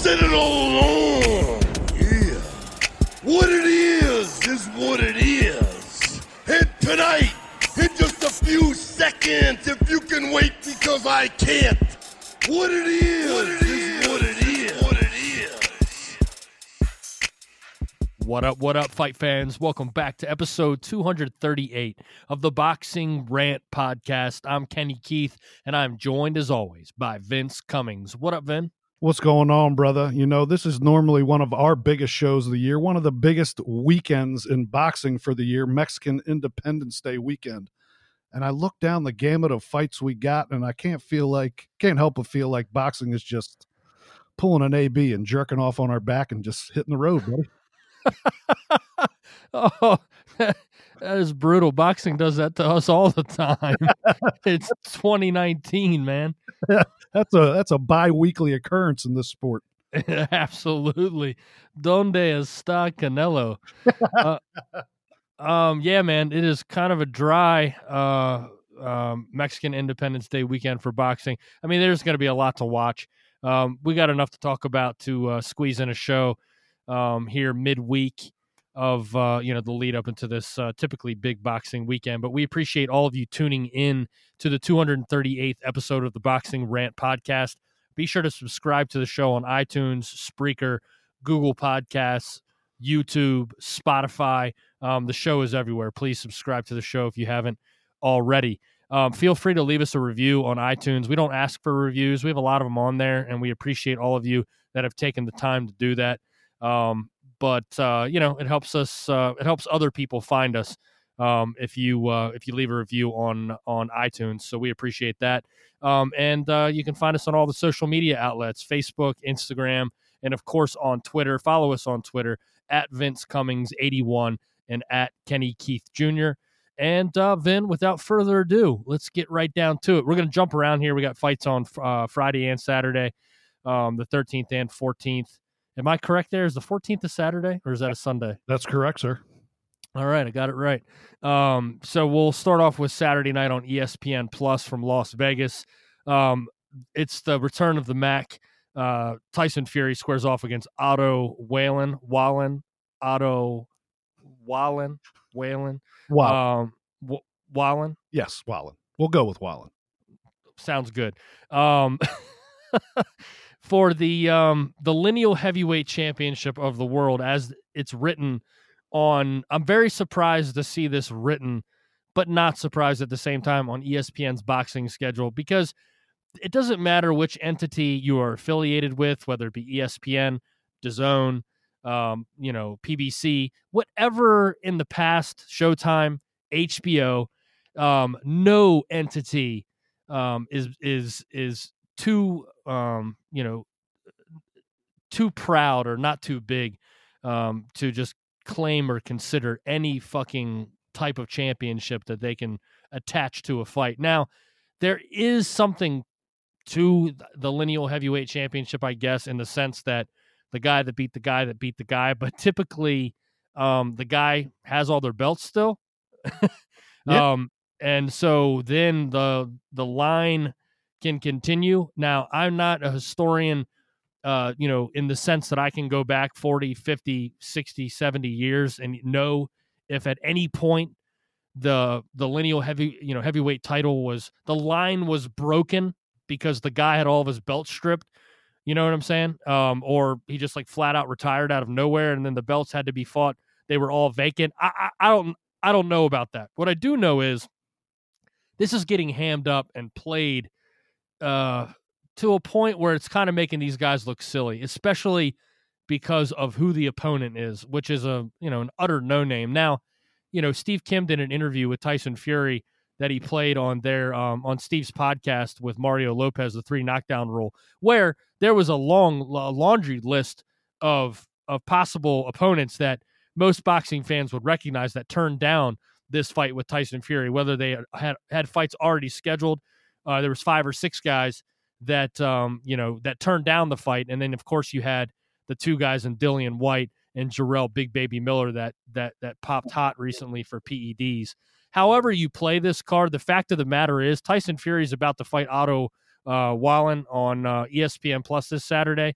said it all along. Yeah. What it is is what it is. And tonight, in just a few seconds, if you can wait because I can't. What it is, what it is, what it is, what it is. What up, what up, fight fans? Welcome back to episode 238 of the Boxing Rant Podcast. I'm Kenny Keith, and I'm joined as always by Vince Cummings. What up, Vin? What's going on, brother? You know, this is normally one of our biggest shows of the year, one of the biggest weekends in boxing for the year, Mexican Independence Day weekend. And I look down the gamut of fights we got, and I can't feel like, can't help but feel like boxing is just pulling an AB and jerking off on our back and just hitting the road, buddy. oh, that is brutal. Boxing does that to us all the time. it's 2019, man. that's a that's a bi-weekly occurrence in this sport. Absolutely. Donde está Canelo? uh, um, yeah, man, it is kind of a dry uh, um, Mexican Independence Day weekend for boxing. I mean, there's going to be a lot to watch. Um, we got enough to talk about to uh, squeeze in a show um, here midweek of uh, you know the lead up into this uh, typically big boxing weekend. But we appreciate all of you tuning in to the 238th episode of the Boxing Rant podcast. Be sure to subscribe to the show on iTunes, Spreaker, Google Podcasts, YouTube, Spotify. Um, the show is everywhere. Please subscribe to the show if you haven't already. Um, feel free to leave us a review on iTunes. We don't ask for reviews. We have a lot of them on there, and we appreciate all of you that have taken the time to do that. Um, but uh, you know, it helps us. Uh, it helps other people find us um, if you uh, if you leave a review on on iTunes. So we appreciate that. Um, and uh, you can find us on all the social media outlets: Facebook, Instagram, and of course on Twitter. Follow us on Twitter at Vince Cummings eighty one and at Kenny Keith Jr. And uh, Vin, without further ado, let's get right down to it. We're going to jump around here. We got fights on uh, Friday and Saturday, um, the 13th and 14th. Am I correct there? Is the 14th a Saturday or is that a Sunday? That's correct, sir. All right, I got it right. Um, so we'll start off with Saturday night on ESPN Plus from Las Vegas. Um, it's the return of the Mac. Uh, Tyson Fury squares off against Otto Whalen, Wallen, Otto Wallen, Whalen, Wow. um, w- Wallen. yes, Wallen. We'll go with Wallen. Sounds good. Um, for the um, the lineal heavyweight championship of the world, as it's written on, I'm very surprised to see this written, but not surprised at the same time on ESPN's boxing schedule because it doesn't matter which entity you are affiliated with, whether it be ESPN, DAZN, um, you know, PBC, whatever in the past, Showtime, HBO, um, no entity um, is is is too um, you know too proud or not too big um, to just claim or consider any fucking type of championship that they can attach to a fight. Now, there is something to the lineal heavyweight championship, I guess, in the sense that the guy that beat the guy that beat the guy, but typically um, the guy has all their belts still. Yeah. Um, and so then the the line can continue. Now, I'm not a historian uh, you know, in the sense that I can go back 40, 50, 60, 70 years and know if at any point the the lineal heavy, you know, heavyweight title was the line was broken because the guy had all of his belts stripped. You know what I'm saying? Um, or he just like flat out retired out of nowhere, and then the belts had to be fought. They were all vacant. I, I, I don't I don't know about that. What I do know is this is getting hammed up and played uh, to a point where it's kind of making these guys look silly, especially because of who the opponent is, which is a you know an utter no name. Now, you know Steve Kim did an interview with Tyson Fury that he played on their um, on Steve's podcast with Mario Lopez, the three knockdown rule, where there was a long a laundry list of of possible opponents that most boxing fans would recognize that turned down this fight with Tyson Fury, whether they had had fights already scheduled. Uh, there was five or six guys that um, you know that turned down the fight, and then of course you had the two guys in Dillian Whyte and Jarrell Big Baby Miller that that that popped hot recently for PEDs. However, you play this card, the fact of the matter is Tyson Fury is about to fight Otto uh, Wallin on uh, ESPN Plus this Saturday,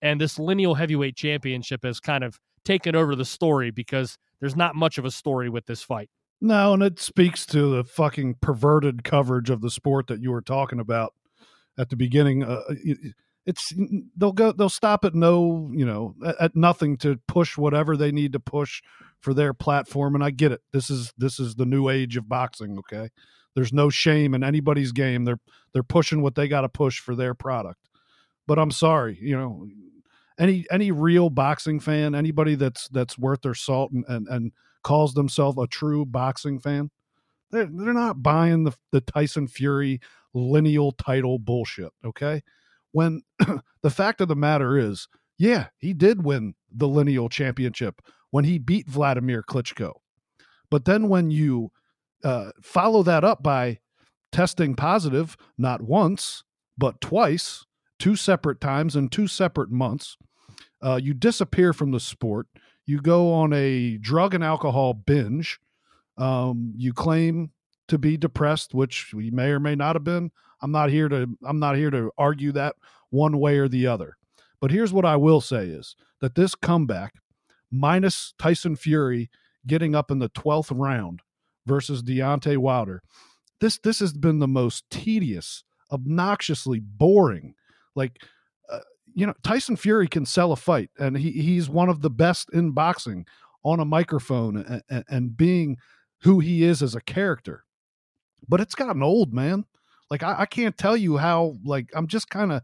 and this lineal heavyweight championship has kind of taken over the story because there's not much of a story with this fight. No, and it speaks to the fucking perverted coverage of the sport that you were talking about at the beginning. Uh, it's they'll go they'll stop at no you know at, at, nothing to push whatever they need to push for their platform and i get it. This is this is the new age of boxing okay? There's no shame in anybody's game. They're they're pushing what they got to push for their product. But i'm sorry you know any any real boxing fan anybody that's that's worth their salt and and, and calls themselves a true boxing fan they're, they're not buying the, the tyson fury lineal title bullshit okay when the fact of the matter is, yeah, he did win the lineal championship when he beat Vladimir Klitschko. But then when you uh, follow that up by testing positive not once, but twice, two separate times in two separate months, uh, you disappear from the sport. You go on a drug and alcohol binge. Um, you claim to be depressed, which we may or may not have been. I'm not here to I'm not here to argue that one way or the other. But here's what I will say is that this comeback minus Tyson Fury getting up in the 12th round versus Deontay Wilder. This this has been the most tedious, obnoxiously boring. Like you know, Tyson Fury can sell a fight and he he's one of the best in boxing on a microphone and, and, and being who he is as a character. But it's gotten old, man. Like I, I can't tell you how. Like I'm just kind of,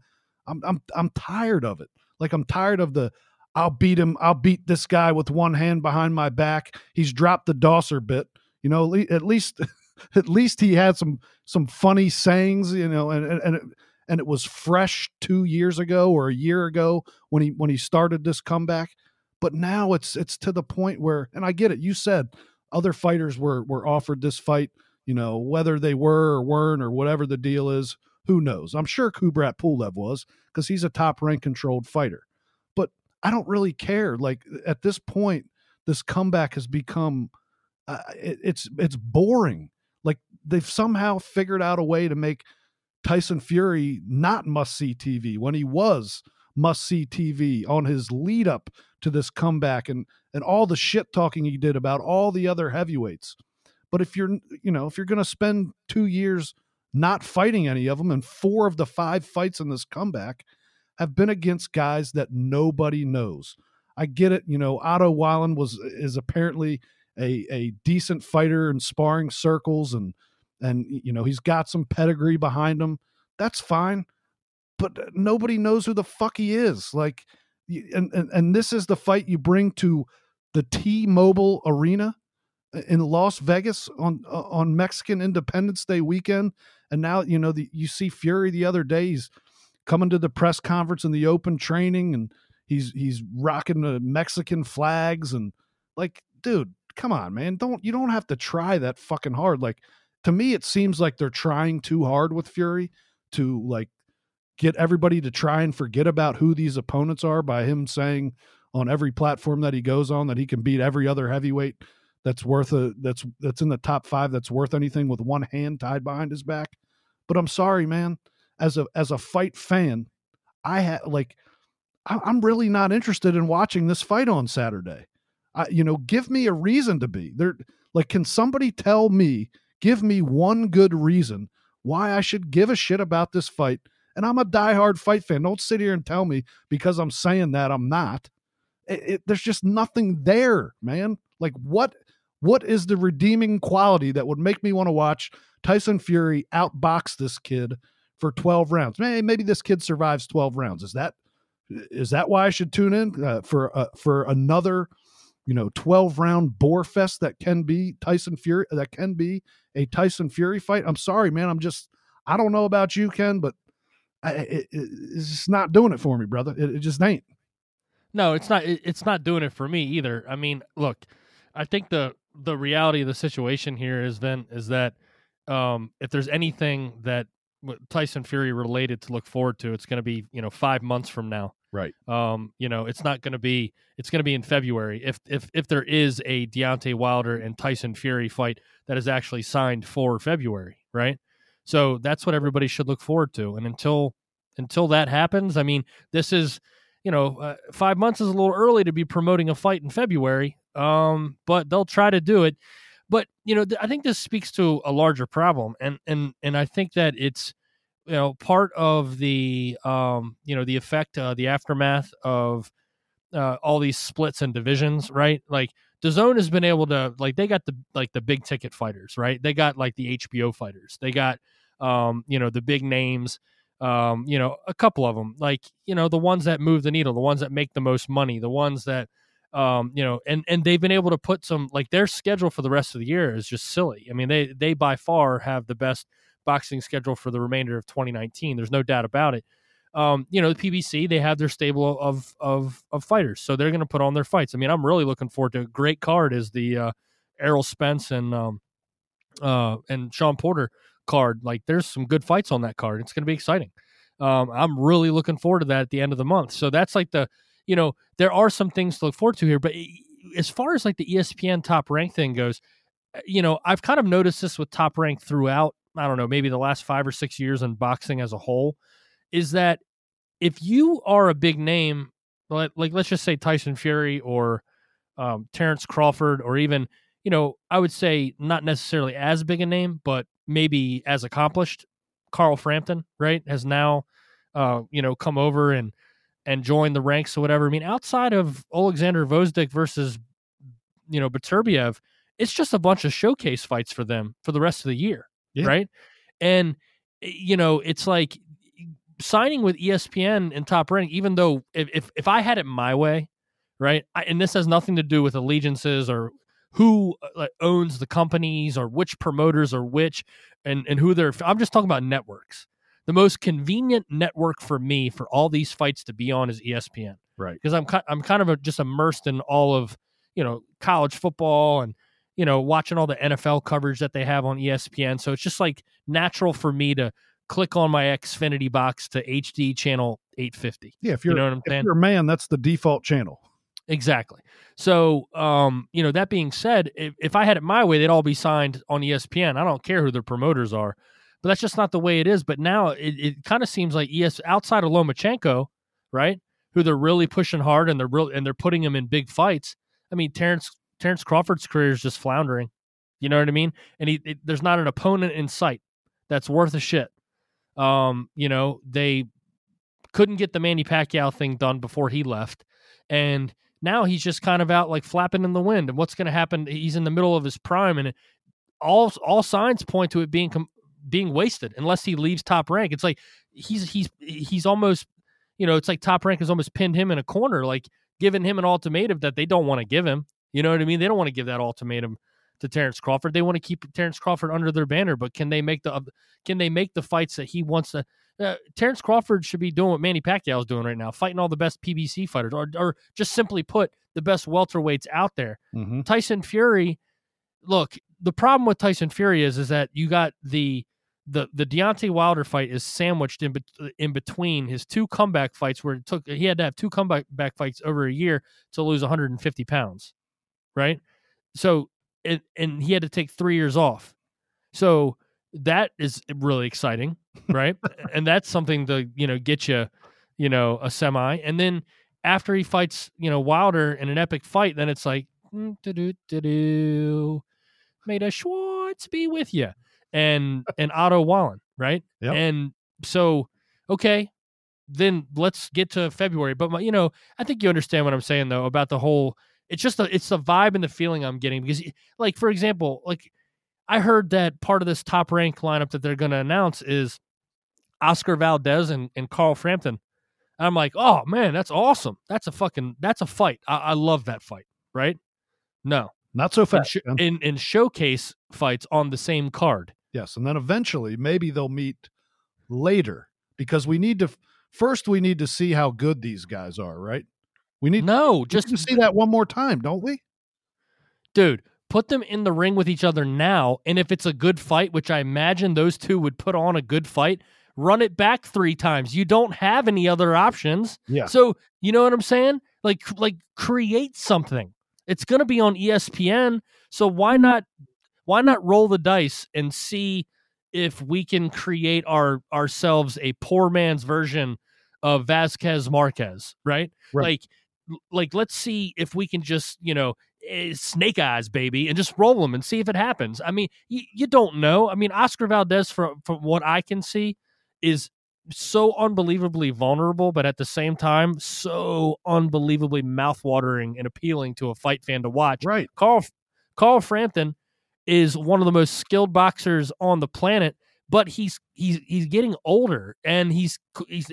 I'm I'm I'm tired of it. Like I'm tired of the. I'll beat him. I'll beat this guy with one hand behind my back. He's dropped the Dosser bit. You know, at least at least he had some some funny sayings. You know, and and. It, and it was fresh two years ago or a year ago when he when he started this comeback but now it's it's to the point where and i get it you said other fighters were were offered this fight you know, whether they were or weren't or whatever the deal is, who knows? I'm sure Kubrat Pulev was because he's a top rank controlled fighter. But I don't really care. Like at this point, this comeback has become uh, it, it's it's boring. Like they've somehow figured out a way to make Tyson Fury not must see TV when he was must see TV on his lead up to this comeback and and all the shit talking he did about all the other heavyweights. But if you're, you know, if you're going to spend two years not fighting any of them, and four of the five fights in this comeback have been against guys that nobody knows. I get it. You know, Otto Wallin was is apparently a a decent fighter in sparring circles, and and you know he's got some pedigree behind him. That's fine, but uh, nobody knows who the fuck he is. Like, and and, and this is the fight you bring to the T-Mobile Arena in Las Vegas on on Mexican Independence Day weekend, and now you know the, you see Fury the other day. He's coming to the press conference in the open training, and he's he's rocking the Mexican flags and like, dude, come on, man, don't you don't have to try that fucking hard. Like to me, it seems like they're trying too hard with Fury to like get everybody to try and forget about who these opponents are by him saying on every platform that he goes on that he can beat every other heavyweight that's worth a that's that's in the top five that's worth anything with one hand tied behind his back. But I'm sorry, man. As a as a fight fan, I had like I'm really not interested in watching this fight on Saturday. I, you know, give me a reason to be there. Like, can somebody tell me, give me one good reason why I should give a shit about this fight? And I'm a diehard fight fan. Don't sit here and tell me because I'm saying that I'm not. It, it, there's just nothing there, man. Like, what what is the redeeming quality that would make me want to watch Tyson Fury outbox this kid for 12 rounds? Maybe, maybe this kid survives 12 rounds. Is that is that why I should tune in uh, for uh, for another you know 12 round boar fest that can be Tyson Fury that can be a Tyson Fury fight? I'm sorry, man. I'm just I don't know about you, Ken, but I, it, it's just not doing it for me, brother. It, it just ain't. No, it's not. It, it's not doing it for me either. I mean, look, I think the the reality of the situation here is then is that um, if there's anything that Tyson Fury related to look forward to, it's going to be you know five months from now. Right. Um, you know, it's not going to be. It's going to be in February. If if if there is a Deontay Wilder and Tyson Fury fight that is actually signed for February, right? So that's what everybody should look forward to. And until until that happens, I mean, this is you know, uh, five months is a little early to be promoting a fight in February. Um, but they'll try to do it. But you know, th- I think this speaks to a larger problem, and and and I think that it's you know part of the um you know the effect, uh, the aftermath of uh, all these splits and divisions, right? Like DAZN has been able to like they got the like the big ticket fighters, right? They got like the HBO fighters. They got um, you know, the big names, um, you know, a couple of them, like, you know, the ones that move the needle, the ones that make the most money, the ones that um, you know, and and they've been able to put some like their schedule for the rest of the year is just silly. I mean, they they by far have the best boxing schedule for the remainder of 2019. There's no doubt about it um, you know, the PBC, they have their stable of of of fighters, so they're going to put on their fights. I mean, I'm really looking forward to a great card is the uh, Errol Spence and um, uh, and Shawn Porter card. Like, there's some good fights on that card. It's going to be exciting. Um, I'm really looking forward to that at the end of the month. So that's like the, you know, there are some things to look forward to here. But as far as like the ESPN top rank thing goes, uh, you know, I've kind of noticed this with top rank throughout. I don't know, maybe the last five or six years in boxing as a whole is that if you are a big name, like, like let's just say Tyson Fury or um, Terrence Crawford, or even, you know, I would say not necessarily as big a name, but maybe as accomplished, Carl Frampton, right, has now, uh, you know, come over and and joined the ranks or whatever. I mean, outside of Alexander Gvozdyk versus, you know, Beterbiev, it's just a bunch of showcase fights for them for the rest of the year, yeah. right? And you know, it's like signing with ESPN and Top Rank, even though if if, if I had it my way, right, I, and this has nothing to do with allegiances or who uh, owns the companies or which promoters are which, and and who they're. I'm just talking about networks. The most convenient network for me for all these fights to be on is ESPN, right? Because I'm I'm kind of a, just immersed in all of you know college football and you know watching all the NFL coverage that they have on ESPN. So it's just like natural for me to click on my Xfinity box to HD channel 850. Yeah, if you're, you know what I'm saying? if you're a man, that's the default channel. Exactly. So, um, you know, that being said, if, if I had it my way, they'd all be signed on ESPN. I don't care who their promoters are, but that's just not the way it is. But now it, it kind of seems like ES outside of Lomachenko, right? Who they're really pushing hard and they're real and they're putting him in big fights. I mean, Terrence Terrence Crawford's career is just floundering. You know what I mean? And he it, there's not an opponent in sight that's worth a shit. Um, you know, they couldn't get the Manny Pacquiao thing done before he left. And now he's just kind of out like flapping in the wind. And what's going to happen? He's in the middle of his prime, and all all signs point to it being com- being wasted unless he leaves top rank. It's like he's he's he's almost you know it's like top rank has almost pinned him in a corner, like giving him an ultimatum that they don't want to give him. You know what I mean? They don't want to give that ultimatum to Terrence Crawford. They want to keep Terrence Crawford under their banner, but can they make the can they make the fights that he wants to? Uh, Terrence Crawford should be doing what Manny Pacquiao is doing right now, fighting all the best PBC fighters, or, or just simply put, the best welterweights out there. Mm-hmm. Tyson Fury, look, the problem with Tyson Fury is is that you got the the the Deontay Wilder fight is sandwiched in be, in between his two comeback fights, where it took he had to have two comeback back fights over a year to lose 150 pounds, right? So and, and he had to take three years off. So that is really exciting, right? and that's something to you know get you, you know, a semi. And then after he fights, you know, Wilder in an epic fight, then it's like, mm, do may the Schwartz be with you, and and Otto Wallin, right? Yep. And so, okay, then let's get to February. But my, you know, I think you understand what I'm saying though about the whole it's just the it's the vibe and the feeling I'm getting because like for example, like I heard that part of this top rank lineup that they're going to announce is Oscar Valdez and, and Carl Frampton. And I'm like, oh man, that's awesome. That's a fucking that's a fight. I, I love that fight. Right? No, not so fast. In, in, in showcase fights on the same card. Yes, and then eventually maybe they'll meet later because we need to first we need to see how good these guys are, right? We need no, just to see that one more time, don't we? Dude, put them in the ring with each other now, and if it's a good fight, which I imagine those two would put on a good fight, run it back three times. You don't have any other options. Yeah. So you know what I'm saying? Like, like create something. It's going to be on ESPN, so why mm-hmm. not? Why not roll the dice and see if we can create our ourselves a poor man's version of Vazquez Marquez, right? Right. Like, like let's see if we can just you know eh, snake eyes, baby, and just roll them and see if it happens. I mean, you, you don't know. I mean, Oscar Valdez, from from what I can see, is so unbelievably vulnerable, but at the same time, so unbelievably mouthwatering and appealing to a fight fan to watch. Right. Carl Carl Frampton is one of the most skilled boxers on the planet, but he's he's he's getting older and he's he's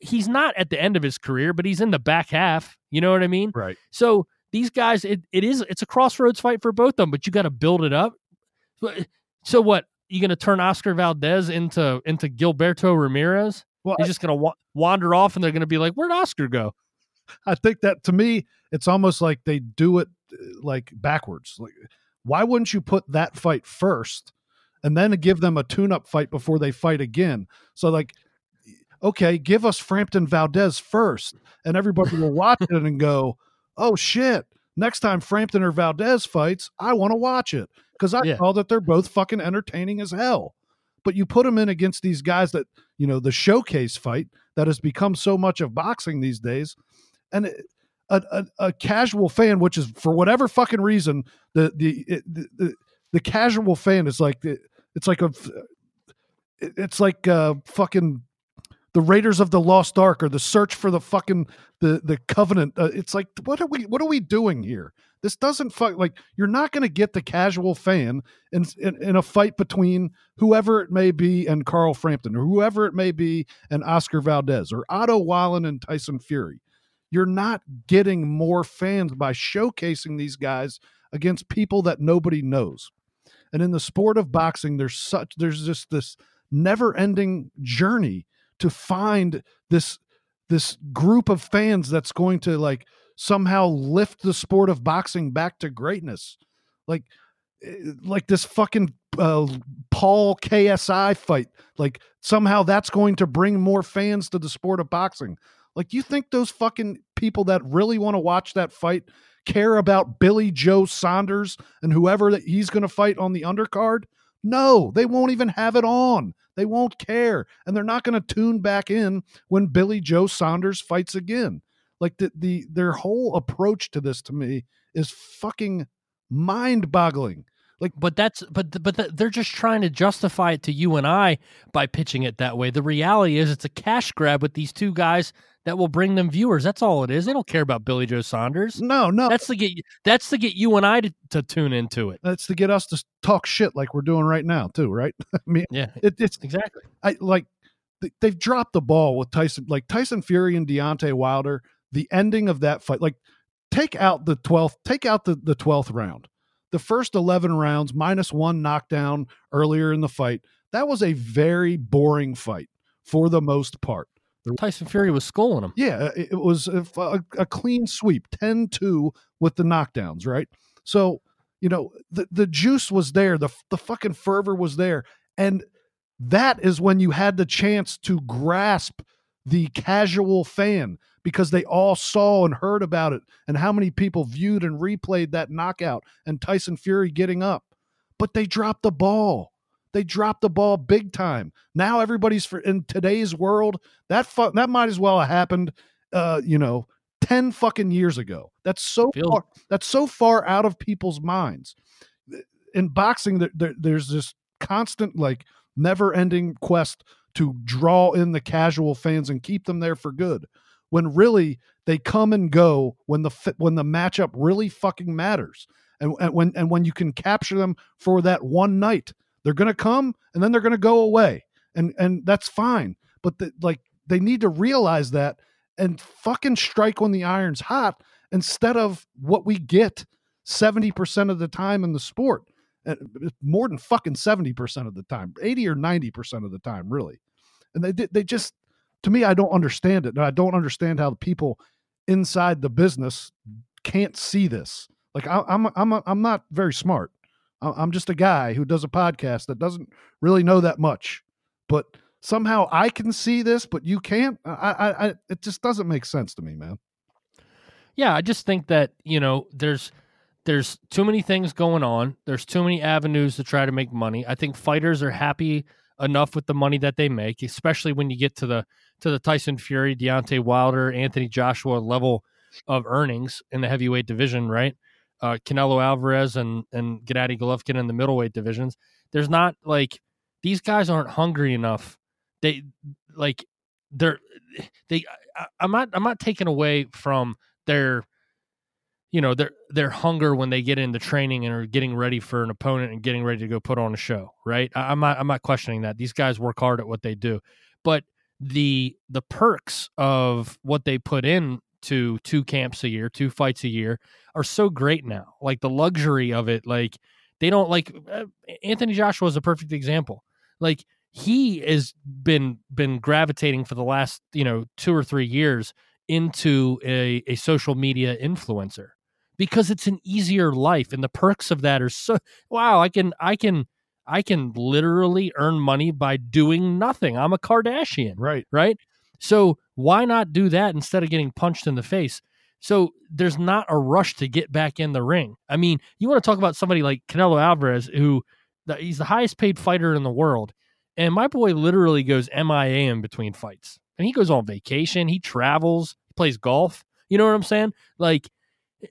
he's not at the end of his career, but he's in the back half. You know what I mean? Right. So these guys, it, it is it's a crossroads fight for both of them, but you got to build it up. So what? You going to turn Oscar Valdez into into Gilberto Ramirez? Well, He's just going to wa- wander off, and they're going to be like, "Where'd Oscar go?" I think that to me, it's almost like they do it uh, like backwards. Like, why wouldn't you put that fight first and then give them a tune up fight before they fight again? So, like, okay, give us Frampton Valdez first, and everybody will watch it and go, oh shit. Next time Frampton or Valdez fights, I want to watch it because I Yeah. saw that they're both fucking entertaining as hell. But you put them in against these guys that, you know, the showcase fight that has become so much of boxing these days. And it- a, a, a casual fan, which is for whatever fucking reason, the the it, the, the, the casual fan is like the, it's like a it's like uh fucking the Raiders of the Lost Ark or the search for the fucking the the covenant. Uh, it's like what are we what are we doing here? This doesn't fuck like you're not going to get the casual fan in, in in a fight between whoever it may be and Carl Frampton or whoever it may be and Oscar Valdez or Otto Wallin and Tyson Fury. You're not getting more fans by showcasing these guys against people that nobody knows. And in the sport of boxing, there's such there's just this never-ending journey to find this this group of fans that's going to like somehow lift the sport of boxing back to greatness. Like eh, like this fucking uh, Paul KSI fight. Like somehow that's going to bring more fans to the sport of boxing. Like you think those fucking people that really want to watch that fight care about Billy Joe Saunders and whoever that he's going to fight on the undercard? No, they won't even have it on. They won't care. And they're not going to tune back in when Billy Joe Saunders fights again. Like the, the their whole approach to this to me is fucking mind-boggling. Like, But that's but but th- they're just trying to justify it to you and I by pitching it that way. The reality is, it's a cash grab with these two guys that will bring them viewers. That's all it is. They don't care about Billy Joe Saunders. No, no. That's to get that's to get you and I to, to tune into it. That's to get us to talk shit like we're doing right now, too, right? I mean, Yeah, it, it's exactly. I like they've dropped the ball with Tyson, like Tyson Fury and Deontay Wilder. The ending of that fight, like take out the twelfth, take out the the twelfth round. The first eleven rounds, minus one knockdown earlier in the fight. That was a very boring fight for the most part. Tyson Fury was schooling him. Yeah, uh, it, it was a, a, a clean sweep, 10-2 with the knockdowns, right? So, you know, the the juice was there, the the fucking fervor was there, and that is when you had the chance to grasp the casual fan because they all saw and heard about it and how many people viewed and replayed that knockout and Tyson Fury getting up. But they dropped the ball. They dropped the ball big time. Now everybody's for in today's world that fu- that might as well have happened uh you know 10 fucking years ago. That's so Feels- far that's so far out of people's minds. In boxing there, there, there's this constant like never-ending quest to draw in the casual fans and keep them there for good. When really they come and go when the when the matchup really fucking matters. And, and when and when you can capture them for that one night, they're going to come and then they're going to go away. And and that's fine. But the, like they need to realize that and fucking strike when the iron's hot instead of what we get 70% of the time in the sport. Uh, More than fucking 70% of the time, 80 or 90% of the time, really. And they they just to me I don't understand it. And I don't understand how the people inside the business can't see this. Like I, I'm I'm I'm not very smart. I'm just a guy who does a podcast that doesn't really know that much, but somehow I can see this, but you can't. I, I, I it just doesn't make sense to me, man. Yeah, I just think that you know there's there's too many things going on. There's too many avenues to try to make money. I think fighters are happy enough with the money that they make, especially when you get to the to the Tyson Fury, Deontay Wilder, Anthony Joshua level of earnings in the heavyweight division, right? Uh, Canelo Alvarez and and Gennady Golovkin in the middleweight divisions. There's not like these guys aren't hungry enough. They like they're they. I, I'm not I'm not taking away from their you know their their hunger when they get into training and are getting ready for an opponent and getting ready to go put on a show right I, am not i'm not questioning that these guys work hard at what they do but the the perks of what they put in to two camps a year two fights a year are so great now. Like the luxury of it like they don't like uh, anthony joshua is a perfect example. Like he has been been gravitating for the last you know two or three years into a, a social media influencer because it's an easier life and the perks of that are so wow i can i can i can literally earn money by doing nothing. I'm a kardashian right. right so why not do that instead of getting punched in the face? So there's not a rush to get back in the ring. I mean you want to talk about somebody like canelo alvarez who he's the highest paid fighter in the world and my boy literally goes mia in between fights. And he goes on vacation he travels he plays golf. You know what i'm saying? Like eh,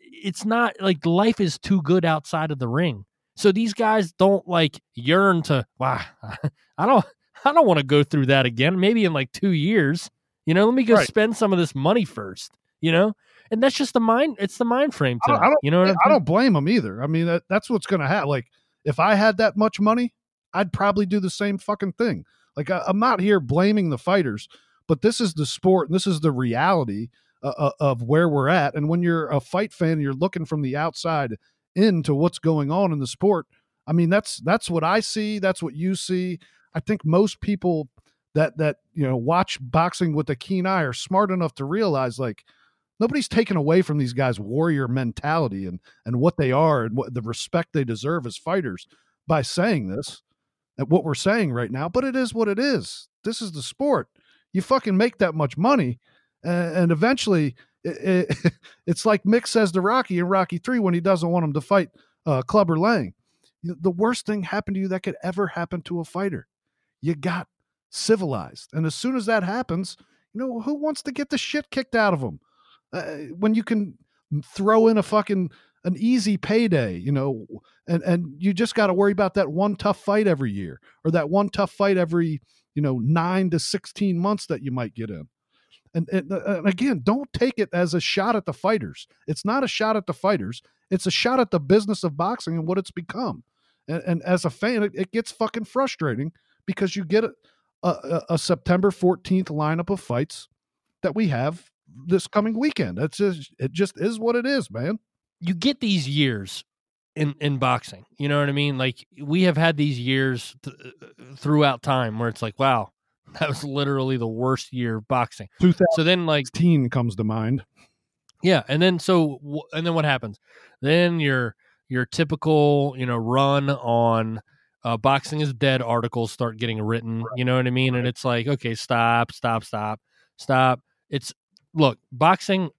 it's not like life is too good outside of the ring. So these guys don't like yearn to wow, I don't I don't want to go through that again. Maybe in like 2 years. You know, let me go right. spend some of this money first, you know? And that's just the mind it's the mind frame to I don't, I don't, you know I, I don't blame them either. I mean that, that's what's going to happen. Like if I had that much money, I'd probably do the same fucking thing. Like I, I'm not here blaming the fighters, but this is the sport and this is the reality uh, of where we're at. And when you're a fight fan, you're looking from the outside into what's going on in the sport. I mean, that's that's what I see. That's what you see. I think most people that that you know watch boxing with a keen eye are smart enough to realize like nobody's taken away from these guys' warrior mentality and and what they are and what the respect they deserve as fighters by saying this at what we're saying right now. But it is what it is. This is the sport. You fucking make that much money and eventually it, it, it's like Mick says to Rocky in Rocky Three when he doesn't want him to fight uh, Clubber Lang. The worst thing happened to you that could ever happen to a fighter. You got civilized, and as soon as that happens, you know who wants to get the shit kicked out of them uh, when you can throw in a fucking an easy payday, you know, and and you just got to worry about that one tough fight every year or that one tough fight every you know nine to sixteen months that you might get in. And, and, uh, and, again, don't take it as a shot at the fighters. It's not a shot at the fighters. It's a shot at the business of boxing and what it's become. And, and as a fan, it, it, gets fucking frustrating because you get a, a, a, September 14th lineup of fights that we have this coming weekend. It's just, it just is what it is, man. You get these years in in boxing. You know what I mean? Like we have had these years th- uh, throughout time where it's like, wow, That was literally the worst year of boxing. So then, like, teen comes to mind. Yeah, and then so and then what happens? Then your your typical you know run on uh, boxing is dead articles start getting written. Right. You know what I mean? Right. And it's like, okay, stop, stop, stop, stop. It's look, boxing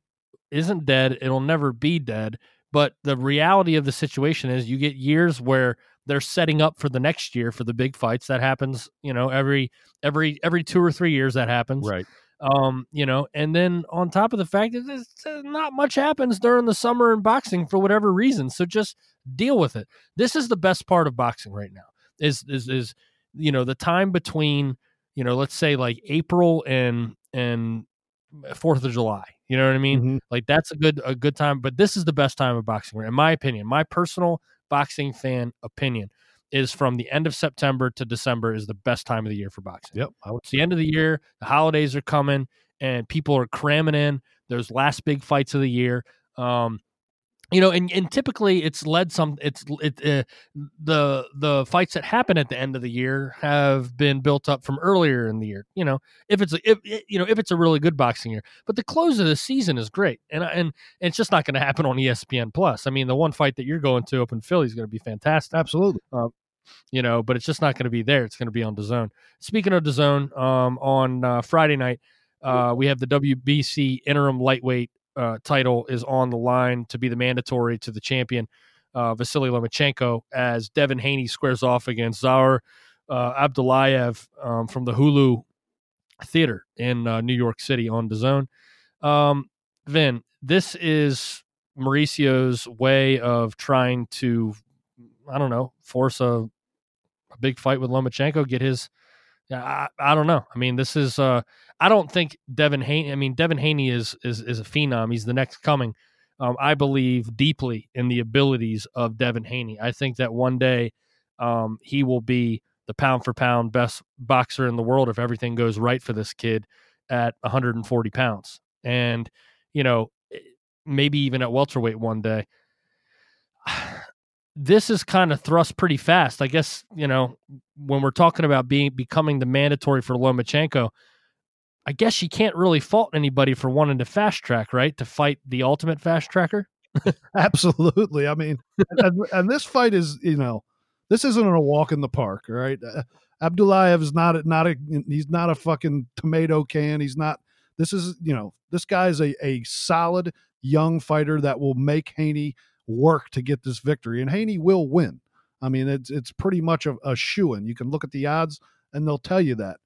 isn't dead. It'll never be dead. But the reality of the situation is, you get years where they're setting up for the next year for the big fights that happens you know every every every two or three years that happens right um you know and then on top of the fact that not much happens during the summer in boxing for whatever reason so just deal with it this is the best part of boxing right now is is is you know the time between you know let's say like april and and fourth of july you know what i mean mm-hmm. like that's a good a good time but this is the best time of boxing in my opinion my personal boxing fan opinion is from the end of September to December is the best time of the year for boxing. Yep. It's the end of the year, the holidays are coming, and people are cramming in those last big fights of the year. Um, you know, and, and typically it's led some. It's it uh, the the fights that happen at the end of the year have been built up from earlier in the year. You know, if it's a, if you know if it's a really good boxing year, but the close of the season is great, and and, and it's just not going to happen on ESPN Plus. I mean, the one fight that you're going to up in Philly is going to be fantastic. Absolutely. Um, you know, but it's just not going to be there. It's going to be on DAZN. Speaking of DAZN, um, on uh, Friday night, uh, we have the WBC interim lightweight uh, title is on the line to be the mandatory to the champion, uh, Vasily Lomachenko, as Devin Haney squares off against Zaur uh, Abdullayev um, from the Hulu Theater in uh, New York City on the Zone. Um, Vin, this is Mauricio's way of trying to, I don't know, force a, a big fight with Lomachenko, get his. I, I don't know. I mean, this is. Uh, I don't think Devin Haney. I mean, Devin Haney is is is a phenom. He's the next coming. Um, I believe deeply in the abilities of Devin Haney. I think that one day um, he will be the pound for pound best boxer in the world if everything goes right for this kid at 140 pounds. And, you know, eh, maybe even at welterweight one day. This is kind of thrust pretty fast. I guess, you know, when we're talking about being becoming the mandatory for Lomachenko, I guess you can't really fault anybody for wanting to fast track, right? To fight the ultimate fast tracker. Absolutely. I mean, and, and, this fight is, you know, this isn't a walk in the park, right? Uh, Abdullayev is not a, not a he's not a fucking tomato can. He's not. This is you know this guy is a a solid young fighter that will make Haney work to get this victory, and Haney will win. I mean, it's it's pretty much a, a shoe in. You can look at the odds, and they'll tell you that.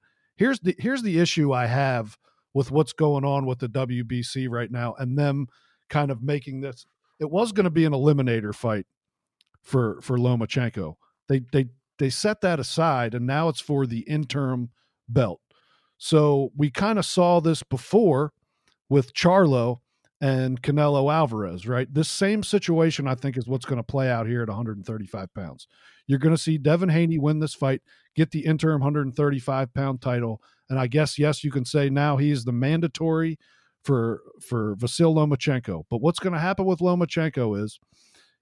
Here's the here's the issue I have with what's going on with the WBC right now, and them kind of making this. It was going to be an eliminator fight for for Lomachenko. They they they set that aside, and now it's for the interim belt. So we kind of saw this before with Charlo and Canelo Alvarez, right? This same situation, I think, is what's going to play out here at 135 pounds. You're going to see Devin Haney win this fight, get the interim 135 pound title, and I guess yes, you can say now he's the mandatory for for Vasil Lomachenko. But what's going to happen with Lomachenko is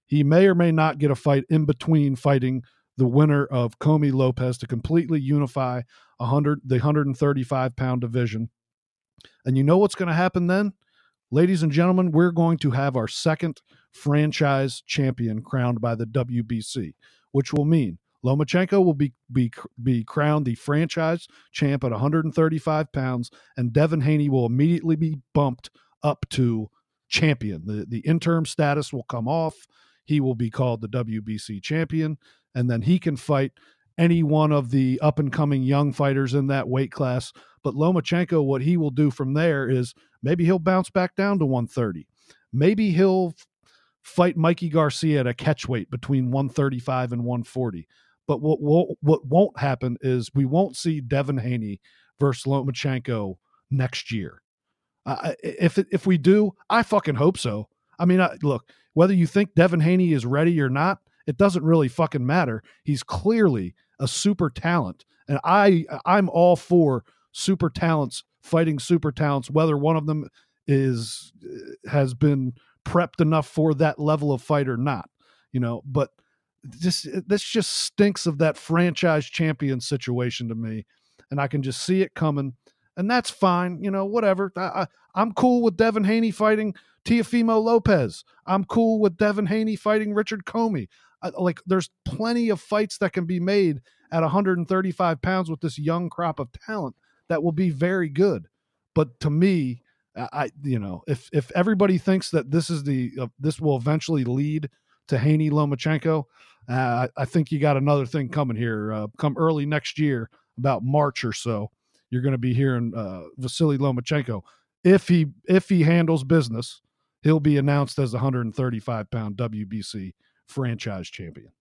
he may or may not get a fight in between fighting the winner of Commey Lopez to completely unify 100 the 135 pound division. And you know what's going to happen then? Ladies and gentlemen, we're going to have our second franchise champion crowned by the WBC, which will mean Lomachenko will be, be, be crowned the franchise champ at 135 pounds, and Devin Haney will immediately be bumped up to champion. The, the interim status will come off. He will be called the WBC champion, and then he can fight any one of the up and coming young fighters in that weight class. But Lomachenko, what he will do from there is maybe he'll bounce back down to 130. Maybe he'll fight Mikey Garcia at a catchweight between 135 and 140. But what, what what won't happen is we won't see Devin Haney versus Lomachenko next year. Uh, if if we do, I fucking hope so. I mean, I, look, whether you think Devin Haney is ready or not, it doesn't really fucking matter. He's clearly a super talent, and I I'm all for super talents fighting super talents, whether one of them is uh, has been prepped enough for that level of fight or not. You know, but this this just stinks of that franchise champion situation to me, and I can just see it coming, and that's fine. You know, whatever. I, I'm cool with Devin Haney fighting Teofimo Lopez. I'm cool with Devin Haney fighting Richard Commey. I, like, there's plenty of fights that can be made at 135 pounds with this young crop of talent that will be very good. But to me, I you know if if everybody thinks that this is the uh, this will eventually lead to Haney Lomachenko, uh, I think you got another thing coming here. Uh, come early next year, about March or so, you're going to be hearing uh, Vasily Lomachenko if he if he handles business he'll be announced as the 135 pound WBC franchise champion.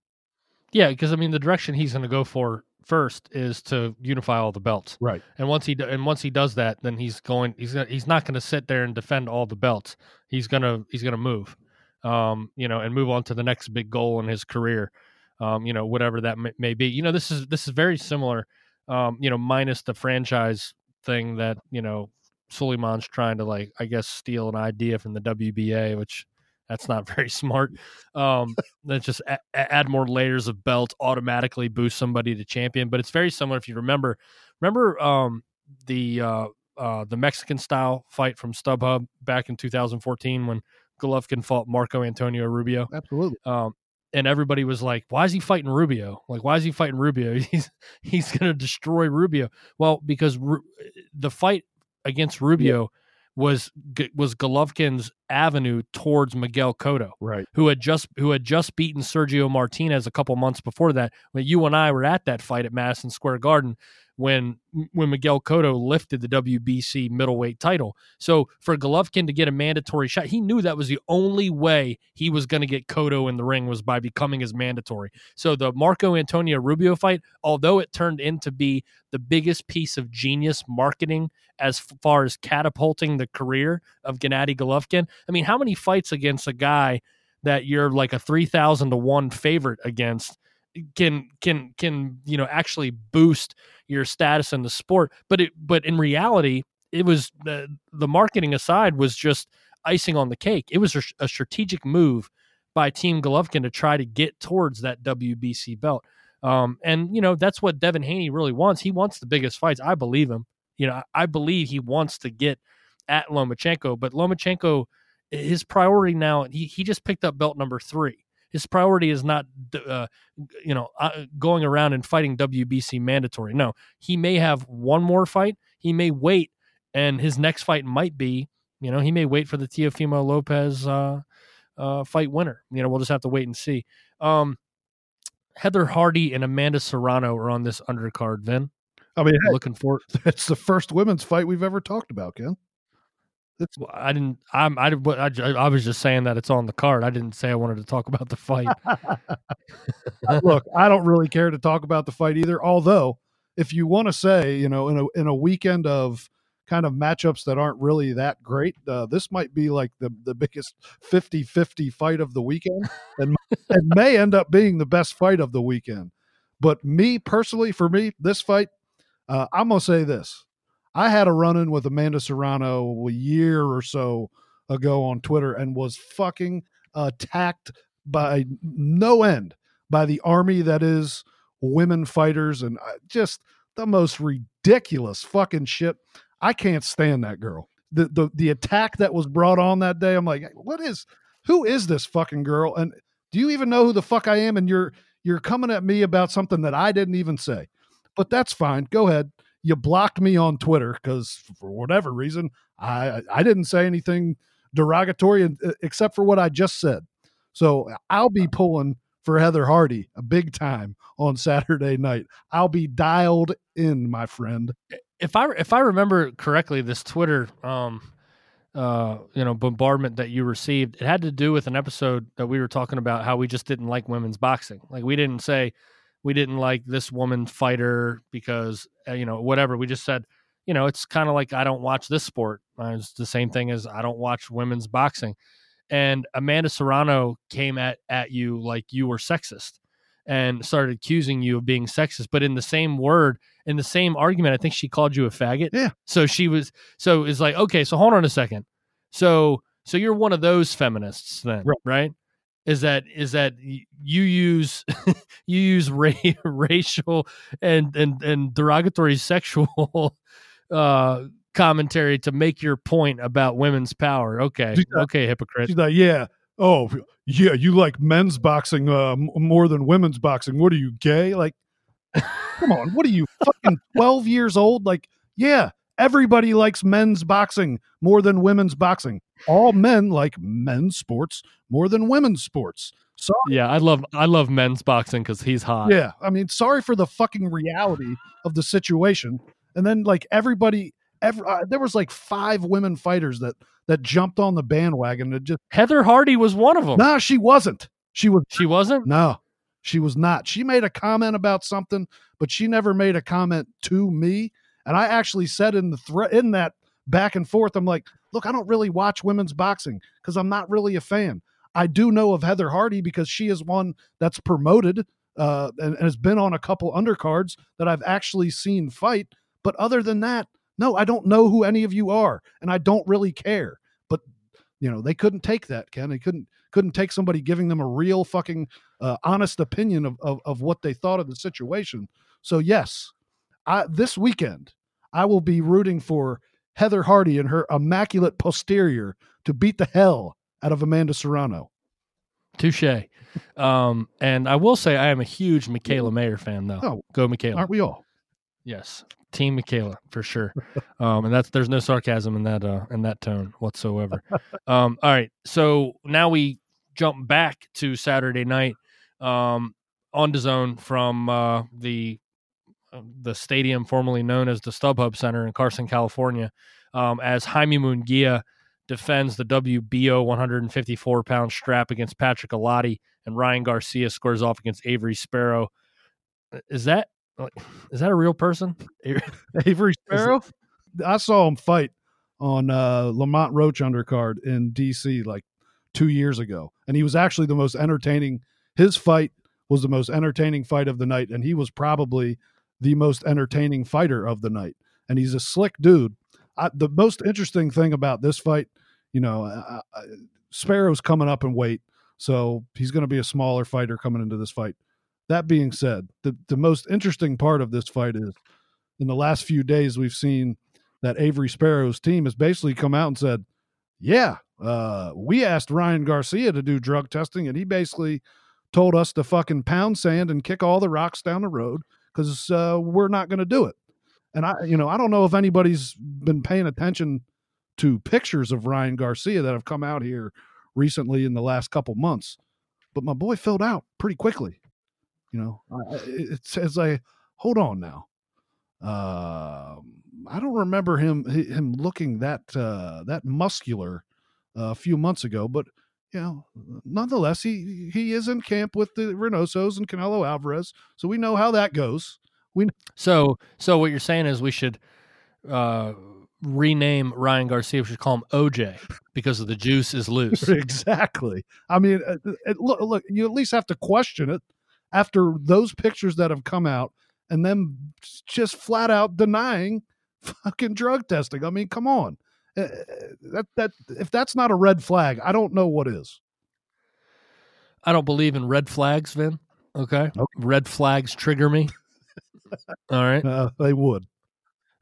Yeah, because I mean the direction he's going to go for first is to unify all the belts. Right. And once he and once he does that, then he's going he's gonna, he's not going to sit there and defend all the belts. He's going to he's going to move. Um, you know, and move on to the next big goal in his career. Um, you know, whatever that may, may be. You know, this is this is very similar um, you know, minus the franchise thing that, you know, Sulaiman's trying to like I guess steal an idea from the WBA, which that's not very smart. Um, let's just a- add more layers of belt, automatically boost somebody to champion. But it's very similar if you remember. Remember um, the uh, uh, the Mexican style fight from StubHub back in 2014 when Golovkin fought Marco Antonio Rubio. Absolutely. Um, and everybody was like, "Why is he fighting Rubio? Like, why is he fighting Rubio? He's he's going to destroy Rubio." Well, because Ru- the fight against Rubio yeah. was was Golovkin's avenue towards Miguel Cotto, Right. who had just who had just beaten Sergio Martinez a couple months before that. When you and I were at that fight at Madison Square Garden, when when Miguel Cotto lifted the WBC middleweight title. So for Golovkin to get a mandatory shot, he knew that was the only way he was going to get Cotto in the ring was by becoming his mandatory. So the Marco Antonio Rubio fight, although it turned into be the biggest piece of genius marketing as far as catapulting the career of Gennady Golovkin. I mean, how many fights against a guy that you're like a 3000 to 1 favorite against can can can you know actually boost your status in the sport? But it but in reality it was the the marketing aside was just icing on the cake. It was a, strategic move by team Golovkin to try to get towards that WBC belt. Um, and you know that's what Devin Haney really wants. He wants the biggest fights. I believe him. You know I believe he wants to get at Lomachenko but Lomachenko his priority now he, he just picked up belt number 3 his priority is not uh, you know uh, going around and fighting WBC mandatory. No, he may have one more fight. He may wait, and his next fight might be you know he may wait for the Teofimo Lopez uh, uh, fight winner. You know we'll just have to wait and see. Um, Heather Hardy and Amanda Serrano are on this undercard. Vin, I mean, hey, looking for it's the first women's fight we've ever talked about, Ken. It's, I didn't. I'm. I, I. I was just saying that it's on the card. I didn't say I wanted to talk about the fight. Look, I don't really care to talk about the fight either. Although, if you want to say, you know, in a in a weekend of kind of matchups that aren't really that great, uh, this might be like the the biggest 50-50 fight of the weekend, and and may end up being the best fight of the weekend. But me personally, for me, this fight, uh, I'm gonna say this. I had a run in with Amanda Serrano a year or so ago on Twitter and was fucking attacked by no end by the army that is women fighters and uh, just the most ridiculous fucking shit. I can't stand that girl. The the the attack that was brought on that day, I'm like, what is who is this fucking girl? And do you even know who the fuck I am? And you're you're coming at me about something that I didn't even say. But that's fine. Go ahead you blocked me on Twitter because for whatever reason I I didn't say anything derogatory except for what I just said. So I'll be pulling for Heather Hardy a big time on Saturday night. I'll be dialed in, my friend. If I if I remember correctly, this Twitter um uh you know bombardment that you received, it had to do with an episode that we were talking about how we just didn't like women's boxing. Like we didn't say we didn't like this woman fighter because uh, you know whatever we just said you know it's kind of like i don't watch this sport. Uh, it's the same thing as i don't watch women's boxing. And amanda serrano came at at you like you were sexist and started accusing you of being sexist but in the same word in the same argument i think she called you a faggot. Yeah. So she was so it's like okay so hold on a second. So so you're one of those feminists then right, right? Is that is that you use you use ra- racial and and and derogatory sexual uh commentary to make your point about women's power. Okay, okay, hypocrite. Like, yeah, oh yeah, you like men's boxing uh, more than women's boxing. What are you gay? Like, come on, what are you fucking twelve years old? Like, yeah, everybody likes men's boxing more than women's boxing. All men like men's sports more than women's sports. So yeah, I love I love men's boxing because he's hot. Yeah, I mean, sorry for the fucking reality of the situation. And then like everybody, every, uh, there was like five women fighters that that jumped on the bandwagon. Just Heather Hardy was one of them. No, nah, she wasn't. She was. She wasn't. No, she was not. She made a comment about something, but she never made a comment to me. And I actually said in the threat in that back and forth, I'm like, look, I don't really watch women's boxing because I'm not really a fan. I do know of Heather Hardy because she is one that's promoted uh, and, and has been on a couple undercards that I've actually seen fight. But other than that, no, I don't know who any of you are, and I don't really care. But you know, they couldn't take that, Ken. They couldn't couldn't take somebody giving them a real fucking uh, honest opinion of, of of what they thought of the situation. So yes, I, this weekend I will be rooting for Heather Hardy and her immaculate posterior to beat the hell out of Amanda Serrano. Touche. Um, and I will say I am a huge Mikaela Mayer fan, though. Oh, Go Mikaela. Aren't we all? Yes, Team Mikaela for sure. Um, and that's there's no sarcasm in that uh, in that tone whatsoever. Um, all right, so now we jump back to Saturday night um, on the zone from uh, the the stadium formerly known as the StubHub Center in Carson, California, um, as Jaime Munguia defends the WBO 154 pound strap against Patrick Allotey, and Ryan Garcia scores off against Avery Sparrow. Is that is that a real person? Avery Sparrow? I saw him fight on uh, Lamont Roach undercard in DC like two years ago, and he was actually the most entertaining. His fight was the most entertaining fight of the night, and he was probably the most entertaining fighter of the night. And he's a slick dude. I, the most interesting thing about this fight, you know, uh, uh, Sparrow's coming up in weight, so he's going to be a smaller fighter coming into this fight. That being said, the, the most interesting part of this fight is in the last few days, we've seen that Avery Sparrow's team has basically come out and said, Yeah, uh, we asked Ryan Garcia to do drug testing, and he basically told us to fucking pound sand and kick all the rocks down the road because uh, we're not going to do it. And I, you know, I don't know if anybody's been paying attention to pictures of Ryan Garcia that have come out here recently in the last couple months, but my boy filled out pretty quickly. You know, it says I hold on now. Uh, I don't remember him him looking that uh, that muscular uh, a few months ago, but you know, nonetheless, he he is in camp with the Reynosos and Canelo Alvarez, so we know how that goes. We so so what you're saying is we should uh, rename Ryan Garcia. We should call him OJ because of the juice is loose. exactly. I mean, uh, uh, look, look, you at least have to question it after those pictures that have come out, and then just flat out denying fucking drug testing. I mean, come on. Uh, that that if that's not a red flag, I don't know what is. I don't believe in red flags, Vin. Okay, okay. red flags trigger me. All right, uh, they would.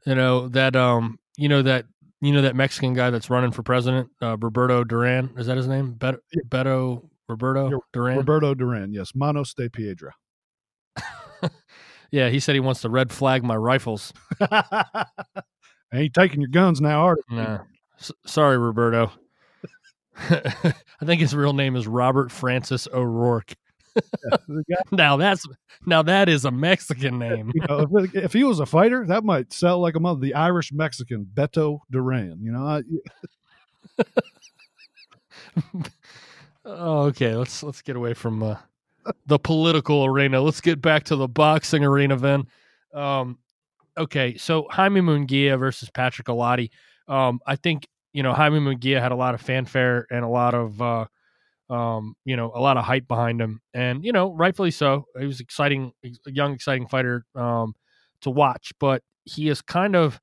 You know that um, you know that you know that Mexican guy that's running for president, uh, Roberto Duran. Is that his name? Beto, Beto Roberto Duran. Roberto Duran. Yes, Manos de Piedra. yeah, he said he wants to red flag my rifles. I ain't taking your guns now, are they? Nah. S- sorry, Roberto. I think his real name is Robert Francis O'Rourke. now that's now that is a Mexican name. You know, if, if, he was a fighter, that might sell like a mother. The Irish Mexican Beto Duran. You know. I, oh, okay, let's let's get away from uh, the political arena. Let's get back to the boxing arena, Then, Um, okay, so Jaime Munguia versus Patrick Allotey. Um, I think you know Jaime Munguia had a lot of fanfare and a lot of uh, um, you know a lot of hype behind him, and you know rightfully so. He was exciting, young, exciting fighter um, to watch, but he has kind of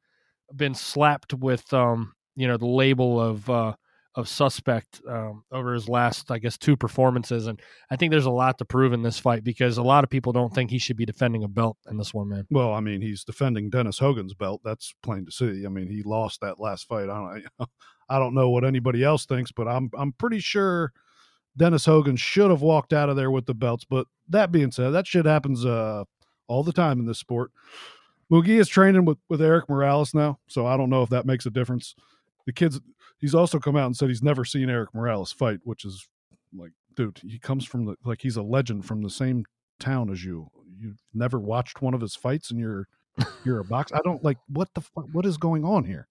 been slapped with um, you know the label of uh, of suspect um, over his last, I guess, two performances. And I think there's a lot to prove in this fight because a lot of people don't think he should be defending a belt in this one, man. Well, I mean, he's defending Dennis Hogan's belt. That's plain to see. I mean, he lost that last fight. I don't, I don't know what anybody else thinks, but I'm, I'm pretty sure Dennis Hogan should have walked out of there with the belts. But that being said, that shit happens uh, all the time in this sport. Munguia is training with, with Erik Morales now, so I don't know if that makes a difference. The kids he's also come out and said he's never seen Erik Morales fight, which is like, dude, he comes from the like he's a legend from the same town as you. You've never watched one of his fights, and you're you're a box. I don't like what the fuck, what is going on here.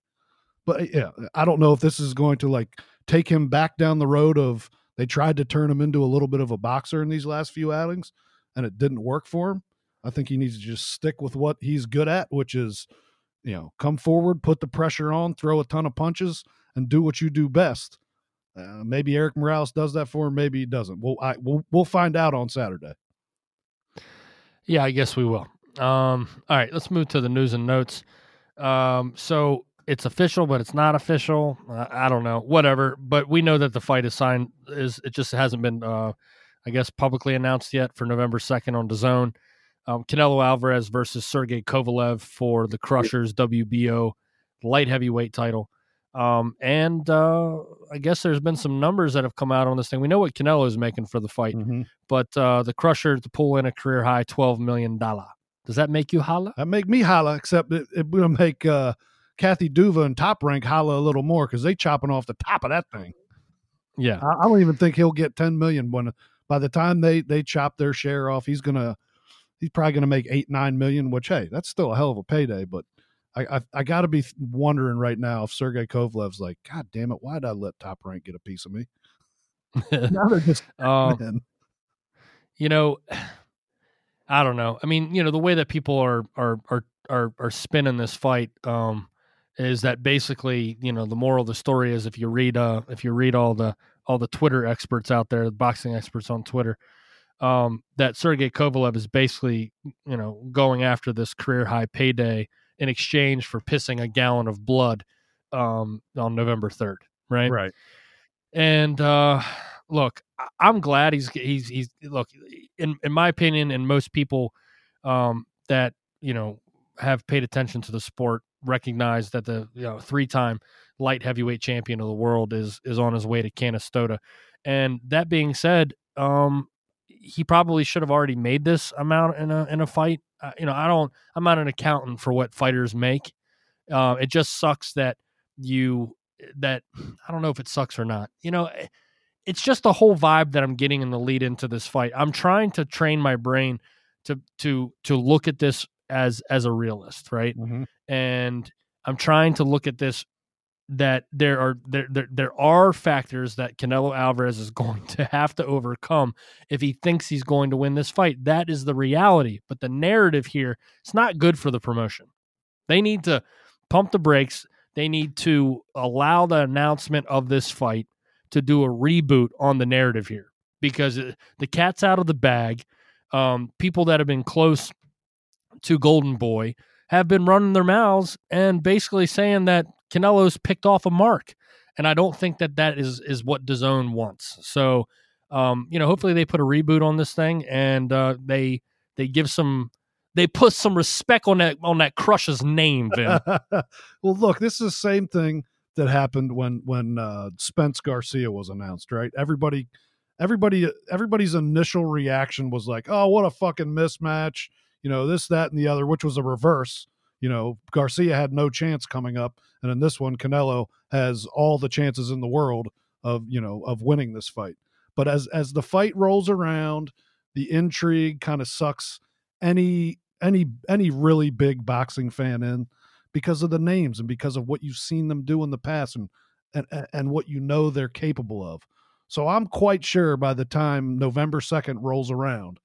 But eh, yeah, I don't know if this is going to like take him back down the road of they tried to turn him into a little bit of a boxer in these last few outings, and it didn't work for him. I think he needs to just stick with what he's good at, which is, you know, come forward, put the pressure on, throw a ton of punches, and do what you do best. Uh, maybe Erik Morales does that for him. Maybe he doesn't. We'll, I, we'll, we'll find out on Saturday. Yeah, I guess we will. Um, all right, let's move to the news and notes. Um, so it's official, but it's not official. Uh, I don't know, whatever. But we know that the fight is signed. Is it just hasn't been, uh, I guess, publicly announced yet for November second on the Zone. Um, Canelo Alvarez versus Sergey Kovalev for the Crushers WBO light heavyweight title. Um, and uh, I guess there's been some numbers that have come out on this thing. We know what Canelo is making for the fight, mm-hmm. but uh, the Crusher to pull in a career high twelve million dollar. Does that make you holla? That make me holla, except it, it will make uh, Kathy Duva and Top Rank holla a little more because they chopping off the top of that thing. Yeah, I, I don't even think he'll get ten million when by the time they they chop their share off. He's gonna he's probably gonna make eight nine million. Which hey, that's still a hell of a payday. But I I, I got to be wondering right now if Sergey Kovalev's like, God damn it, why did I let Top Rank get a piece of me? now they're just um, you know, I don't know. I mean, you know, the way that people are are are are, are spinning this fight um, is that basically, you know, the moral of the story is if you read uh if you read all the all the Twitter experts out there, the boxing experts on Twitter, um, that Sergey Kovalev is basically, you know, going after this career high payday in exchange for pissing a gallon of blood um, on November third, right? right. And uh, look, I'm glad he's he's he's look in in my opinion, and most people um, that you know have paid attention to the sport recognize that the you know three time light heavyweight champion of the world is is on his way to Canastota. And that being said, um, he probably should have already made this amount in a in a fight. Uh, you know, I don't. I'm not an accountant for what fighters make. Uh, it just sucks that you that I don't know if it sucks or not. You know, eh, it's just the whole vibe that I'm getting in the lead into this fight. I'm trying to train my brain to to to look at this as as a realist, right? Mhm. And I'm trying to look at this that there are there, there there are factors that Canelo Alvarez is going to have to overcome if he thinks he's going to win this fight. That is the reality. But the narrative here, it's not good for the promotion. They need to pump the brakes. They need to allow the announcement of this fight to do a reboot on the narrative here because the cat's out of the bag. Um, people that have been close to Golden Boy have been running their mouths and basically saying that Canelo's picked off a mark, and I don't think that that is is what DAZN wants. So, um, you know, hopefully they put a reboot on this thing and uh, they they give some they put some respect on that on that Crush's name, Vin. well, look, this is the same thing that happened when when uh, Spence Garcia was announced. Right? Everybody, everybody, everybody's initial reaction was like, "Oh, what a fucking mismatch!" You know, this, that, and the other, which was a reverse. You know, Garcia had no chance coming up, and in this one, Canelo has all the chances in the world of you know of winning this fight. But as as the fight rolls around, the intrigue kind of sucks any any any really big boxing fan in because of the names and because of what you've seen them do in the past and and and what you know they're capable of. So I'm quite sure by the time November 2nd rolls around,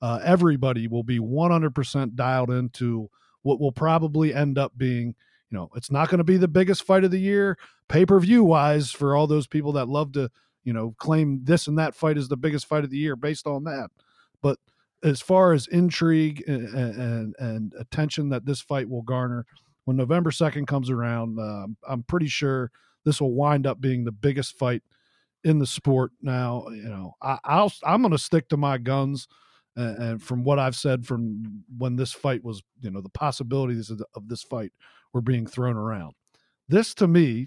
uh, everybody will be 100% dialed into what will probably end up being, you know, it's not going to be the biggest fight of the year pay-per-view wise for all those people that love to, you know, claim this and that fight is the biggest fight of the year based on that. But as far as intrigue and, and, and attention that this fight will garner when November 2nd comes around, uh, I'm pretty sure this will wind up being the biggest fight in the sport. Now, you know, I, I'll, I'm going to stick to my guns. And, from what I've said from when this fight was, you know, the possibilities of, the, of this fight were being thrown around. This to me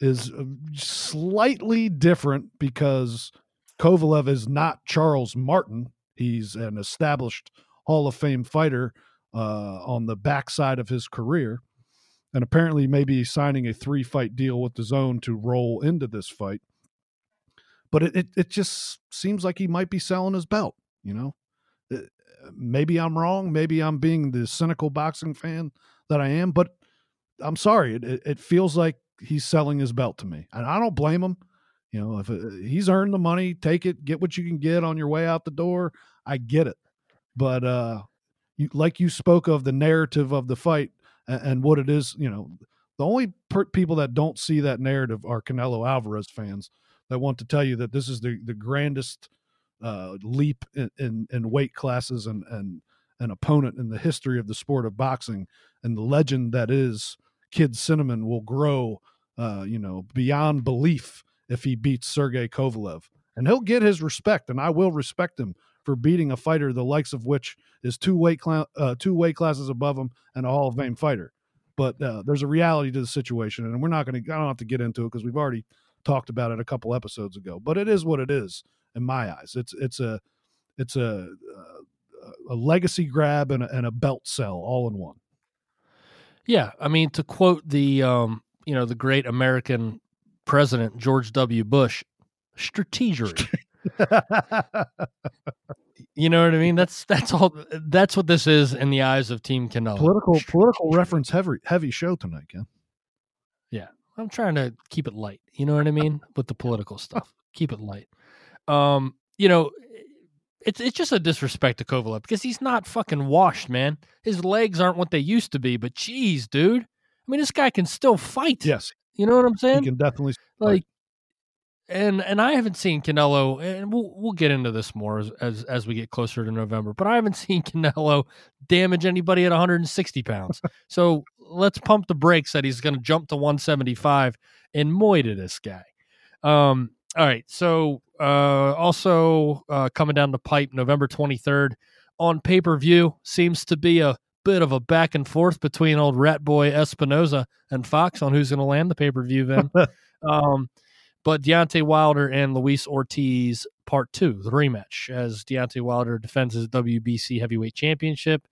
is uh, slightly different because Kovalev is not Charles Martin. He's an established Hall of Fame fighter uh, on the backside of his career, and apparently maybe signing a three fight deal with the zone to roll into this fight. But it, it, it just seems like he might be selling his belt, you know? Uh, Maybe I'm wrong. Maybe I'm being the cynical boxing fan that I am, but I'm sorry. It, it, feels like he's selling his belt to me. And I don't blame him. You know, if it, he's earned the money, take it, get what you can get on your way out the door. I get it. But uh you, like you spoke of the narrative of the fight and, and what it is, you know, the only per- people that don't see that narrative are Canelo Alvarez fans that want to tell you that this is the the grandest uh, leap in, in, in weight classes and and an opponent in the history of the sport of boxing and the legend that is Kid Cinnamon will grow, uh, you know, beyond belief if he beats Sergey Kovalev, and he'll get his respect, and I will respect him for beating a fighter the likes of which is two weight cla- uh, two weight classes above him and a Hall of Fame fighter. But uh, there's a reality to the situation, and we're not going to. I don't have to get into it because we've already talked about it a couple episodes ago. But it is what it is in my eyes. It's it's a it's a a legacy grab and a, and a belt sell all in one. Yeah, I mean to quote the um, you know the great American president George W. Bush, strategery. you know what I mean? That's that's all. That's what this is in the eyes of Team Canelo. Political political reference heavy heavy show tonight, Ken. Yeah, I'm trying to keep it light. You know what I mean with the political stuff. Keep it light. Um, you know, it's it's just a disrespect to Kovalev because he's not fucking washed, man. His legs aren't what they used to be, but geez, dude. I mean, this guy can still fight. Yes, you know what I'm saying. He can definitely like, and and I haven't seen Canelo, and we'll we'll get into this more as, as as we get closer to November. But I haven't seen Canelo damage anybody at 160 pounds. so let's pump the brakes that he's going to jump to 175 and moy to this guy. Um, all right, so uh, also uh, coming down the pipe, November 23rd on pay per view seems to be a bit of a back and forth between old Rat Boy Espinoza and Fox on who's going to land the pay per view. Then, um, but Deontay Wilder and Luis Ortiz part two, the rematch, as Deontay Wilder defends his WBC heavyweight championship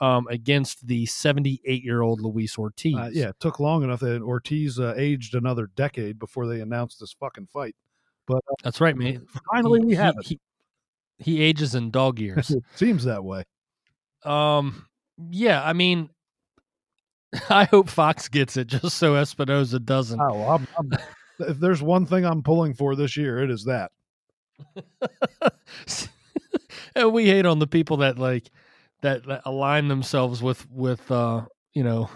um, against the 78 year old Luis Ortiz. Uh, yeah, it took long enough that Ortiz uh, aged another decade before they announced this fucking fight. But uh, that's right, man. Finally, he, we have he, it. He, he ages in dog years. it seems that way. Um, yeah, I mean, I hope Fox gets it just so Espinoza doesn't. Oh, I'm, I'm, if there's one thing I'm pulling for this year, it is that. and we hate on the people that like that, that align themselves with with uh you know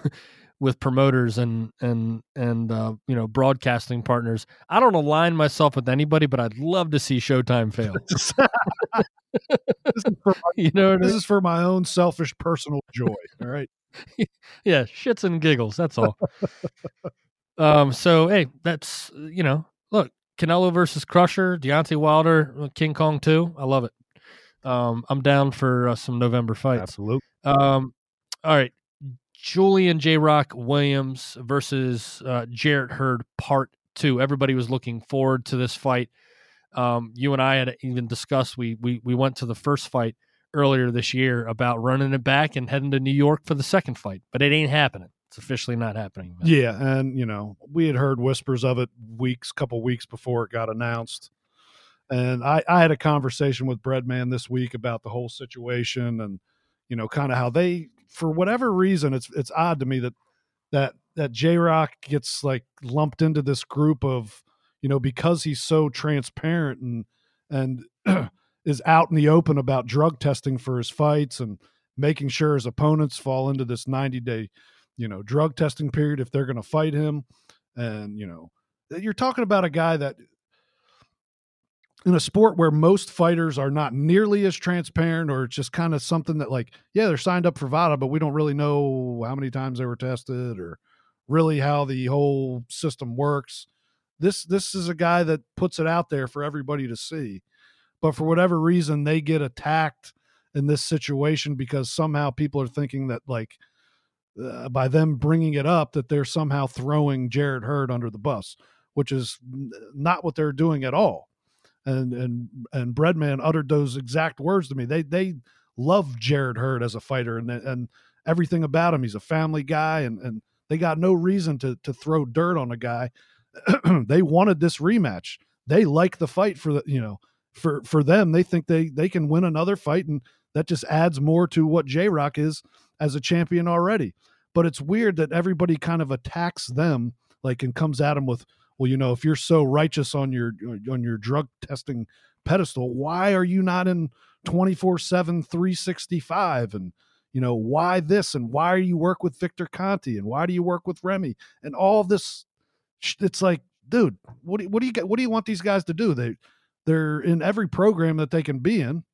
with promoters and and and uh, you know broadcasting partners. I don't align myself with anybody, but I'd love to see Showtime fail. my, you know, this I mean? is for my own selfish personal joy. All right. yeah, shits and giggles. That's all. um. So hey, that's you know, look, Canelo versus Crusher, Deontay Wilder, uh, King Kong two. I love it. Um, I'm down for uh, some November fights. Absolutely. Um, all right. Julian J. Rock Williams versus uh, Jarrett Hurd Part Two. Everybody was looking forward to this fight. Um, you and I had even discussed we we we went to the first fight earlier this year about running it back and heading to New York for the second fight, but it ain't happening. It's officially not happening. Man. Yeah, and you know we had heard whispers of it weeks, couple weeks before it got announced. And I, I had a conversation with Breadman this week about the whole situation and you know kind of how they for whatever reason, it's it's odd to me that that that J Rock gets like lumped into this group of you know because he's so transparent and and is out in the open about drug testing for his fights and making sure his opponents fall into this 90 day you know drug testing period if they're going to fight him. And you know you're talking about a guy that in a sport where most fighters are not nearly as transparent or it's just kind of something that like yeah they're signed up for VADA but we don't really know how many times they were tested or really how the whole system works. This this is a guy that puts it out there for everybody to see. But for whatever reason they get attacked in this situation because somehow people are thinking that like uh, by them bringing it up that they're somehow throwing Jarrett Hurd under the bus which is not what they're doing at all and and and Breadman uttered those exact words to me. They they love Jarrett Hurd as a fighter and and everything about him. He's a family guy, and and they got no reason to to throw dirt on a guy. they wanted this rematch. They like the fight for the you know for for them. They think they they can win another fight, and that just adds more to what J Rock is as a champion already. But it's weird that everybody kind of attacks them like and comes at them with well, you know, if you're so righteous on your uh, on your drug testing pedestal, why are you not in 24/7 365 and you know, why this and why do you work with Victor Conte and why do you work with Remy and all this it's like, dude, what do, what do you what do you want these guys to do? They they're in every program that they can be in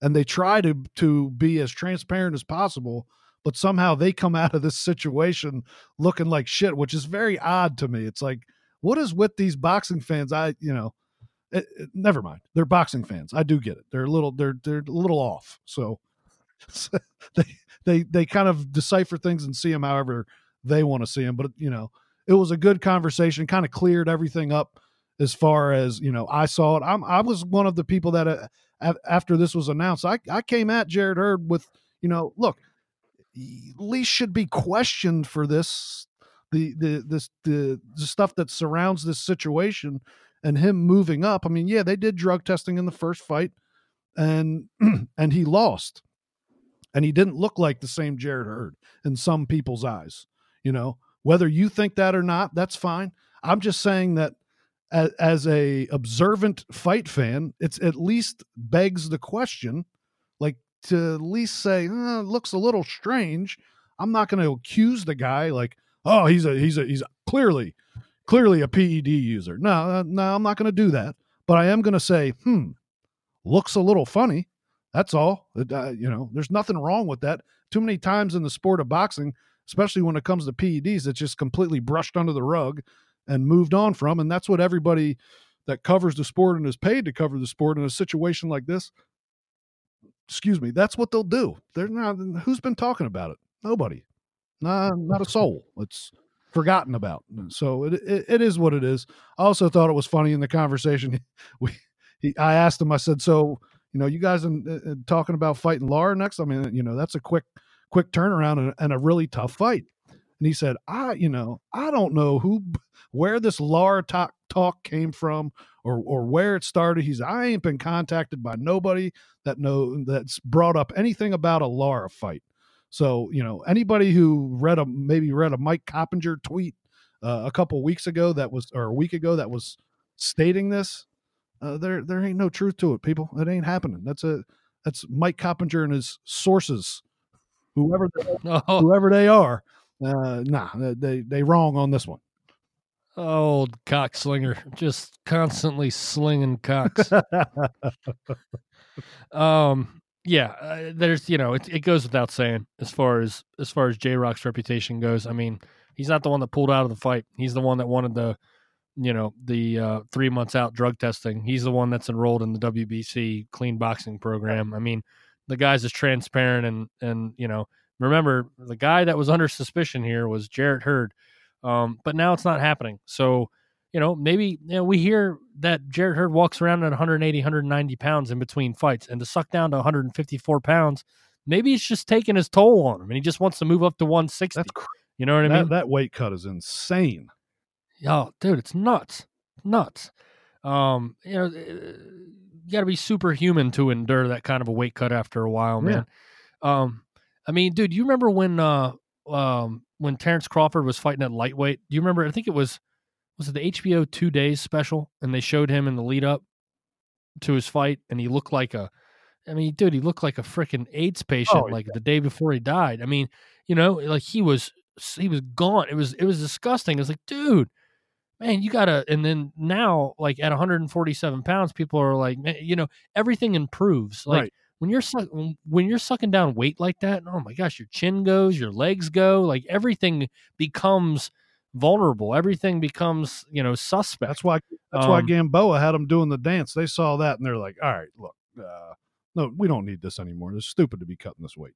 and they try to to be as transparent as possible but somehow they come out of this situation looking like shit, which is very odd to me. It's like, what is with these boxing fans? I, you know, it, it, eh, never mind. They're boxing fans. I do get it. They're a little, they're they're a little off. So, so they they they kind of decipher things and see them however they want to see them. But you know, it was a good conversation. Kind of cleared everything up as far as you know. I saw it. I'm I was one of the people that uh, after this was announced, I I came at Jarrett Hurd with you know look, Lee should be questioned for this the the this the, the stuff that surrounds this situation and him moving up. I mean, yeah, they did drug testing in the first fight, and and he lost, and he didn't look like the same Jarrett Hurd in some people's eyes. You know, whether you think that or not, that's fine. I'm just saying that as, as a observant fight fan, it's at least begs the question, like to at least say, "Uh, looks a little strange. I'm not going to accuse the guy like, oh, he's a he's a he's a, clearly clearly a PED user. No, uh, no, I'm not going to do that. But I am going to say, hmm, looks a little funny. That's all. Uh, you know, there's nothing wrong with that. Too many times in the sport of boxing, especially when it comes to PEDs, it's just completely brushed under the rug and moved on from. And that's what everybody that covers the sport and is paid to cover the sport in a situation like this. Excuse me. That's what they'll do. They're not. Who's been talking about it? Nobody. Not not a soul. It's forgotten about. So it, it, it is what it is. I also thought it was funny in the conversation. We, he, I asked him. I said, "So, you know, you guys in, in talking about fighting Lara next? I mean, you know, that's a quick, quick turnaround and, and, a really tough fight." And he said, "I, you know, I don't know who, where this Lara talk talk came from, or or where it started. He's, I ain't been contacted by nobody that know that's brought up anything about a Lara fight." So you know anybody who read a maybe read a Mike Coppinger tweet uh, a couple weeks ago that was or a week ago that was stating this, uh, there there ain't no truth to it, people. It ain't happening. That's a that's Mike Coppinger and his sources, whoever they, oh. whoever they are. Uh, nah, they they wrong on this one. Old cockslinger, just constantly slinging cocks. um, yeah, uh, there's you know it, it goes without saying as far as as far as J Rock's reputation goes. I mean, he's not the one that pulled out of the fight. He's the one that wanted the you know the uh, three months out drug testing. He's the one that's enrolled in the WBC clean boxing program. I mean, the guy's as transparent and and you know remember the guy that was under suspicion here was Jarrett Hurd, um, but now it's not happening. So you know, maybe you know, we hear that Jarrett Hurd walks around at 180, 190 pounds in between fights, and to suck down to 154 pounds, maybe it's just taking his toll on him, and he just wants to move up to 160. That's cr- you know what I mean? That weight cut is insane. Oh, dude, it's nuts, nuts. Um, you know, you got to be superhuman to endure that kind of a weight cut after a while, man. Yeah. Um, I mean, dude, you remember when uh, um, when Terence Crawford was fighting at lightweight? Do you remember? I think it was was it the HBO two days special, and they showed him in the lead up to his fight, and he looked like a, I mean, dude, he looked like a freaking AIDS patient, oh, like yeah. the day before he died. I mean, you know, like he was he was gone. It was it was disgusting. It's like, dude, man, you gotta. And then now, like at 147 pounds, people are like, man, you know, everything improves. Like. Right. When you're when you're sucking down weight like that, oh my gosh, your chin goes, your legs go, like everything becomes vulnerable. Everything becomes, you know, suspect. That's why that's um, why Gamboa had them doing the dance. They saw that and they're like, all right, look, uh, no, we don't need this anymore. It's stupid to be cutting this weight.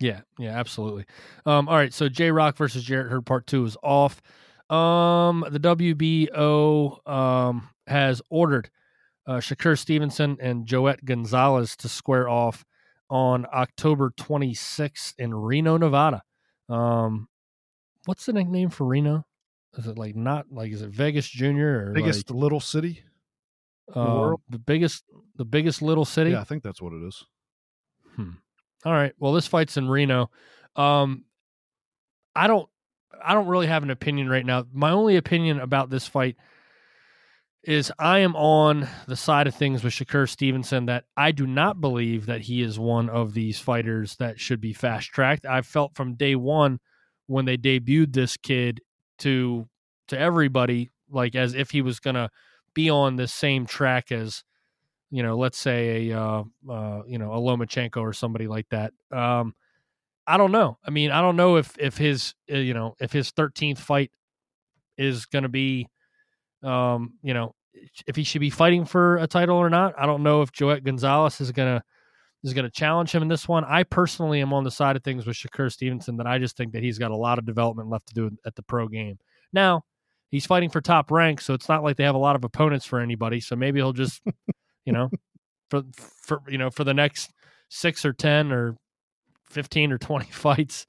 Yeah, yeah, absolutely. Um, all right, so J Rock versus Jarrett Hurd part two is off. Um, the WBO um, has ordered uh, Shakur Stevenson and Joet Gonzalez to square off on October 26th in Reno, Nevada. Um, what's the nickname for Reno? Is it like not like is it Vegas Junior or biggest like, little city? Uh, the biggest, the biggest little city. Yeah, I think that's what it is. Hmm. All right. Well, this fight's in Reno. Um, I don't, I don't really have an opinion right now. My only opinion about this fight is I am on the side of things with Shakur Stevenson that I do not believe that he is one of these fighters that should be fast tracked. I've felt from day one when they debuted this kid to to everybody like as if he was going to be on the same track as you know let's say a uh, uh, you know a Lomachenko or somebody like that um I don't know. I mean I don't know if if his uh, you know if his 13th fight is going to be um you know if he should be fighting for a title or not. I don't know if Joet Gonzalez is going to is going to challenge him in this one. I personally am on the side of things with Shakur Stevenson that I just think that he's got a lot of development left to do at the pro game. Now, he's fighting for top rank, so it's not like they have a lot of opponents for anybody. So maybe he'll just, you know, for for you know for the next six or ten or fifteen or twenty fights.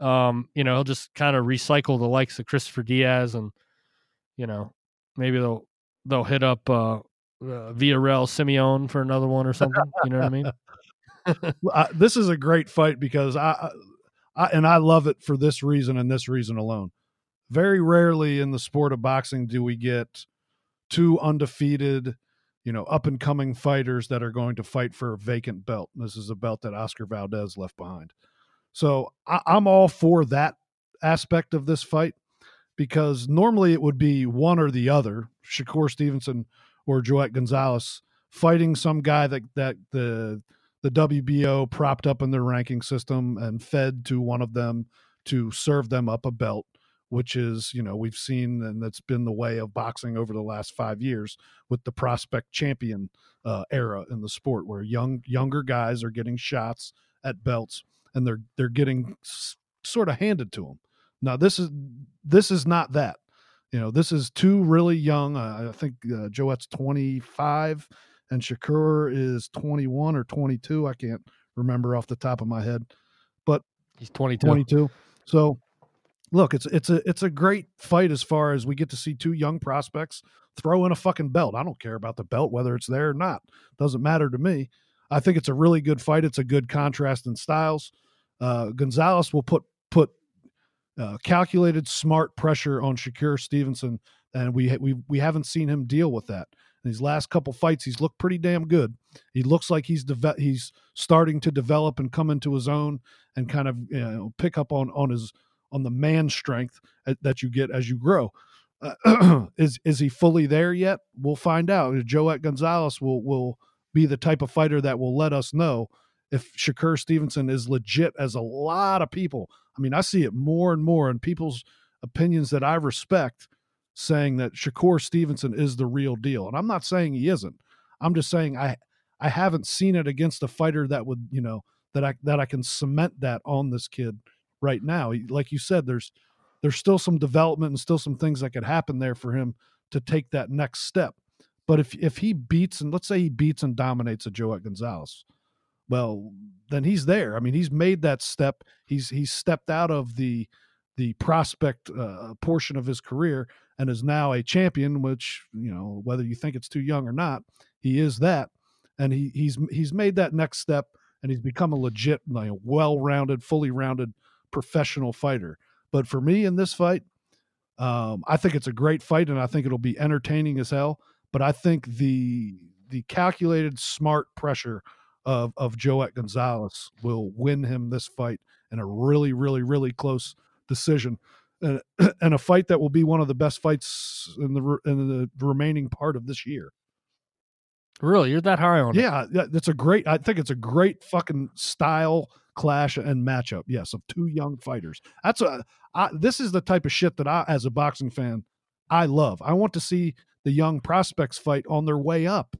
Um, you know, he'll just kind of recycle the likes of Christopher Diaz and you know maybe they'll they'll hit up uh, uh Viorel Simion for another one or something. You know what I mean? uh, this is a great fight because I, I and I love it for this reason and this reason alone. Very rarely in the sport of boxing do we get two undefeated, you know, up and coming fighters that are going to fight for a vacant belt. This is a belt that Oscar Valdez left behind. So I, I'm all for that aspect of this fight because normally it would be one or the other, Shakur Stevenson or Joet Gonzalez fighting some guy that that the the WBO propped up in their ranking system and fed to one of them to serve them up a belt, which is, you know, we've seen and that's been the way of boxing over the last five years with the prospect champion uh, era in the sport, where young younger guys are getting shots at belts and they're they're getting s- sort of handed to them. Now this is this is not that. You know, this is two really young. Uh, I think uh, Joet's 25 and Shakur is 21 or 22. I can't remember off the top of my head, but he's 22. 22. So look, it's it's a it's a great fight as far as we get to see two young prospects throw in a fucking belt. I don't care about the belt whether it's there or not. Doesn't matter to me. I think it's a really good fight. It's a good contrast in styles. Uh, Gonzalez will put put uh, calculated, smart pressure on Shakur Stevenson, and we we we haven't seen him deal with that. In last couple fights, he's looked pretty damn good. He looks like he's deve- he's starting to develop and come into his own and kind of you know, pick up on on his on the man strength that you get as you grow. Uh, is is he fully there yet? We'll find out. Joet Gonzalez will will be the type of fighter that will let us know if Shakur Stevenson is legit as a lot of people. I mean, I see it more and more in people's opinions that I respect saying that Shakur Stevenson is the real deal. And I'm not saying he isn't. I'm just saying I I haven't seen it against a fighter that would, you know, that I that I can cement that on this kid right now. Like you said, there's there's still some development and still some things that could happen there for him to take that next step. But if if he beats and let's say he beats and dominates a Joet Gonzalez, well, then he's there. I mean, he's made that step. He's he's stepped out of the the prospect uh, portion of his career and is now a champion. Which you know, whether you think it's too young or not, he is that, and he he's he's made that next step, and he's become a legit, like, well-rounded, fully rounded professional fighter. But for me in this fight, um, I think it's a great fight, and I think it'll be entertaining as hell. But I think the the calculated, smart pressure of of Joet Gonzalez will win him this fight in a really, really, really close decision, and, and a fight that will be one of the best fights in the in the remaining part of this year. Really, you're that high on yeah, it? Yeah, that's a great. I think it's a great fucking style clash and matchup. Yes, of two young fighters. That's a. I, this is the type of shit that I, as a boxing fan, I love. I want to see the young prospects fight on their way up.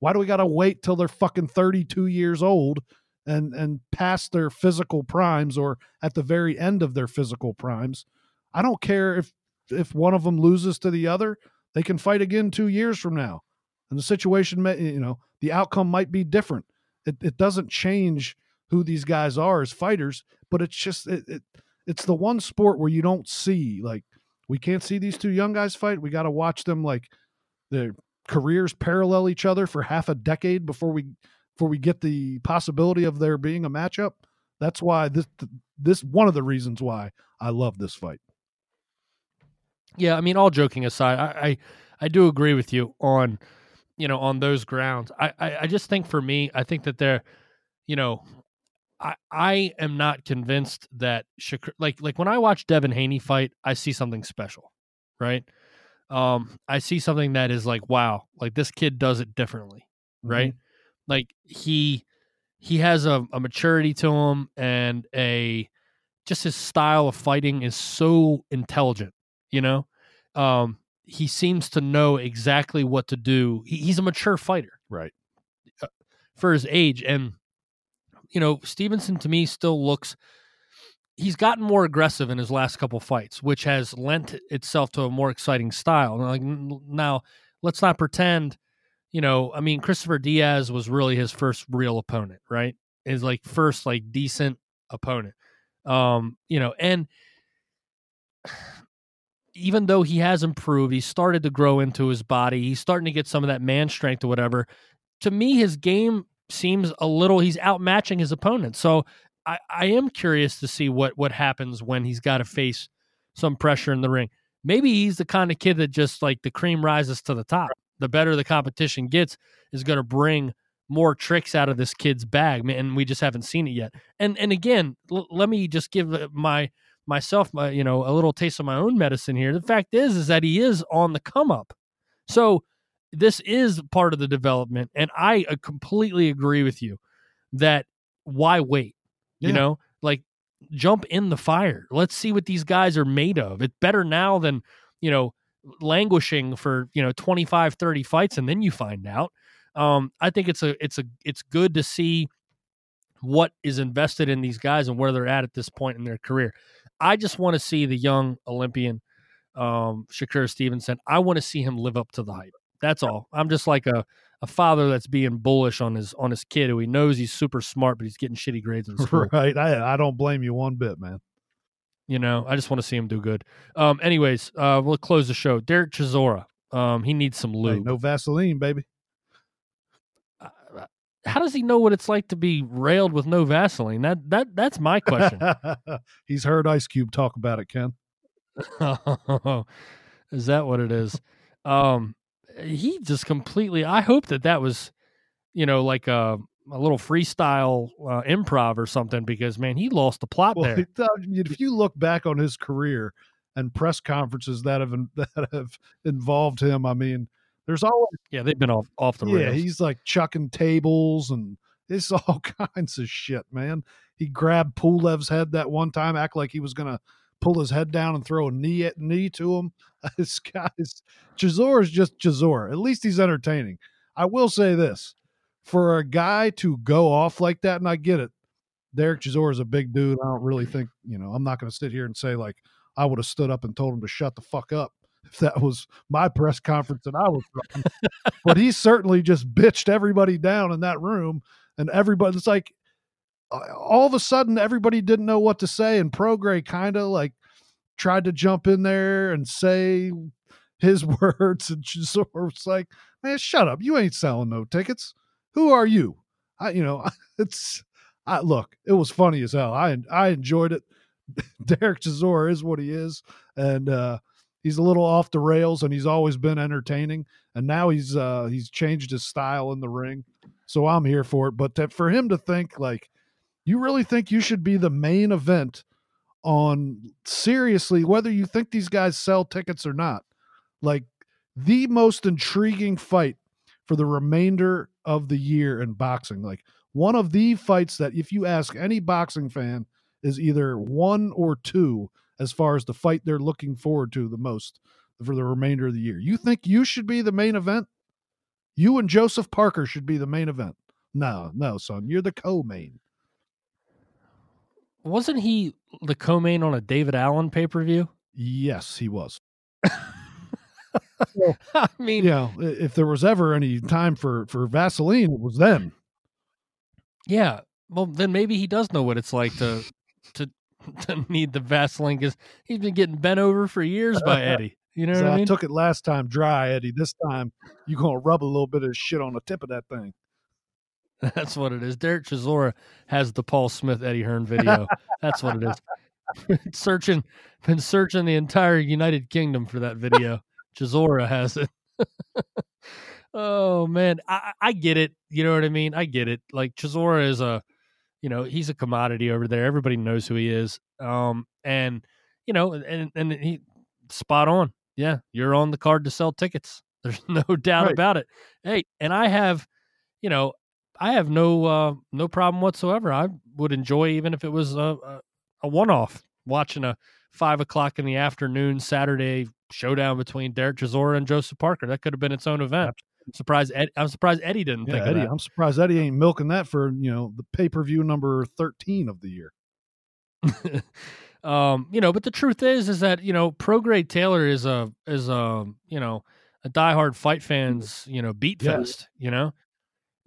Why do we got to wait till they're fucking 32 years old and and past their physical primes or at the very end of their physical primes. I don't care if if one of them loses to the other, they can fight again 2 years from now. And the situation may, you know, the outcome might be different. It it doesn't change who these guys are as fighters, but it's just it, it it's the one sport where you don't see like we can't see these two young guys fight. We got to watch them like their careers parallel each other for half a decade before we before we get the possibility of there being a matchup. That's why this this one of the reasons why I love this fight. Yeah, I mean, all joking aside, I I, I do agree with you on you know on those grounds. I, I I just think for me, I think that they're you know I I am not convinced that Shakur like like when I watch Devin Haney fight, I see something special, right? Um, I see something that is like, wow, like this kid does it differently, right? Mm-hmm like he he has a, a maturity to him and a just his style of fighting is so intelligent you know? Um he seems to know exactly what to do. He, he's a mature fighter. Right. Uh, for his age and you know stevenson to me still looks he's gotten more aggressive in his last couple fights which has lent itself to a more exciting style. Like now let's not pretend you know, I mean, Christopher Diaz was really his first real opponent, right? His like first like decent opponent. Um, you know, and even though he has improved, he started to grow into his body. He's starting to get some of that man strength or whatever. To me, his game seems a little he's outmatching his opponent. So I, I am curious to see what what happens when he's got to face some pressure in the ring. Maybe he's the kind of kid that just like the cream rises to the top. The better the competition gets is going to bring more tricks out of this kid's bag, and we just haven't seen it yet. And and again, l- let me just give uh, my myself my you know a little taste of my own medicine here. The fact is is that he is on the come up. So this is part of the development and I uh, completely agree with you that why wait? Yeah. You know, like jump in the fire. Let's see what these guys are made of. It's better now than, you know, languishing for, you know, 25 30 fights and then you find out. Um I think it's a it's a it's good to see what is invested in these guys and where they're at at this point in their career. I just want to see the young Olympian um, Shakur Stevenson. I want to see him live up to the hype. That's all. I'm just like a, a father that's being bullish on his on his kid who he knows he's super smart, but he's getting shitty grades in school. Right. I I don't blame you one bit, man. You know, I just want to see him do good. Um, anyways, uh, we'll close the show. Derek Chisora, um, he needs some lube. no Vaseline, baby. Uh, How does he know what it's like to be railed with no Vaseline? That that that's my question. He's heard Ice Cube talk about it, Ken. is that what it is? Um, he just completely. I hope that that was, you know, like a a little freestyle uh, improv or something because man, he lost the plot Well, there. if you look back on his career and press conferences that have that have involved him, I mean, there's always Yeah, they've been off off the yeah, he's like chucking tables and it's all kinds of shit, man. He grabbed Pulev's head that one time, act like he was gonna pull his head down and throw a knee at knee to him. This guy's Chisora is just Chisora. At least he's entertaining. I will say this: for a guy to go off like that, and I get it, Derek Chisora is a big dude. I don't really think you know. I'm not going to sit here and say like I would have stood up and told him to shut the fuck up if that was my press conference and I was running. but he certainly just bitched everybody down in that room, and everybody. It's like all of a sudden everybody didn't know what to say, and Prograis kind of like tried to jump in there and say his words, and Chisora was like, "Man, shut up! You ain't selling no tickets. Who are you?" I, you know, it's. I look. It was funny as hell. I I enjoyed it. Derek Chisora is what he is, and uh, he's a little off the rails, and he's always been entertaining. And now he's uh, he's changed his style in the ring, so I'm here for it. But for him to think like, you really think you should be the main event on seriously, whether you think these guys sell tickets or not, like the most intriguing fight for the remainder of the year in boxing, like one of the fights that if you ask any boxing fan is either one or two as far as the fight they're looking forward to the most for the remainder of the year. You think you should be the main event? You and Joseph Parker should be the main event. No, no, son, you're the co-main. Wasn't he the co-main on a David Allen pay per view? Yes, he was. I mean, You know, if there was ever any time for for Vaseline, it was then. Yeah. Well, then maybe he does know what it's like to need the Vaseline because he's been getting bent over for years by Eddie. You know So what I I took it last time dry, Eddie. This time you're gonna rub a little bit of shit on the tip of that thing. That's what it is. Derek Chisora has the Paul Smith Eddie Hearn video. That's what it is. Searching, been searching the entire United Kingdom for that video. Chisora has it. oh man, I, I I get it. You know what I mean? I get it. Like Chisora is a, you know, he's a commodity over there. Everybody knows who he is. Um, and you know, and and he spot on. Yeah, you're on the card to sell tickets. There's no doubt Right. about it. Hey, and I have, you know, I have no uh, no problem whatsoever. I would enjoy even if it was a a, a one off watching a five o'clock in the afternoon Saturday showdown between Derek Chisora and Joseph Parker. That could have been its own event. Surprised Ed, I'm surprised Eddie didn't Yeah, think Eddie, I'm surprised Eddie ain't milking that for you know the pay per view number thirteen of the year. um, you know, but the truth is, is that you know, Prograis Taylor is a is a you know a a diehard fight fans, you know, beat Yeah. fest. You know,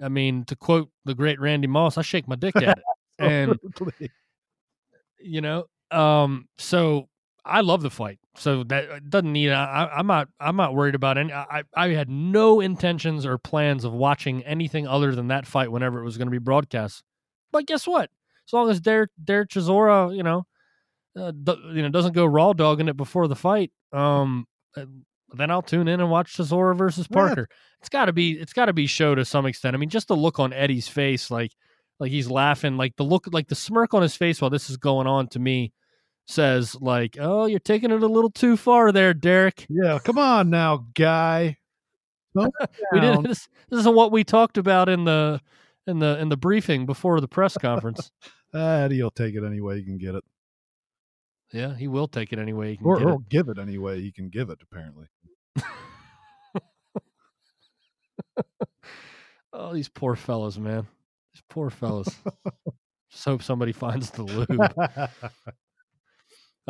I mean, to quote the great Randy Moss, I shake my dick at it, and you know, um, so I love the fight. So that doesn't need. I, I'm not. I'm not worried about any. I I had no intentions or plans of watching anything other than that fight whenever it was going to be broadcast. But guess what? As long as Derek Derek Chisora, you know, uh, you know, doesn't go raw dogging it before the fight, um, uh, then I'll tune in and watch Chisora versus. Parker. It's got to be. It's got to be show to some extent. I mean, just the look on Eddie's face, like like he's laughing, like the look, like the smirk on his face while this is going on to me says like, "Oh, you're taking it a little too far there, Derek." Yeah, come on now, guy. We did this. This is what we talked about in the in the in the briefing before the press conference. Ah, Eddie will take it any way he can get it, yeah, he will take it anyway. He can or, get or it. give it any way he can give it. Apparently, Oh, these poor fellas, man. These poor fellas. Just hope somebody finds the lube.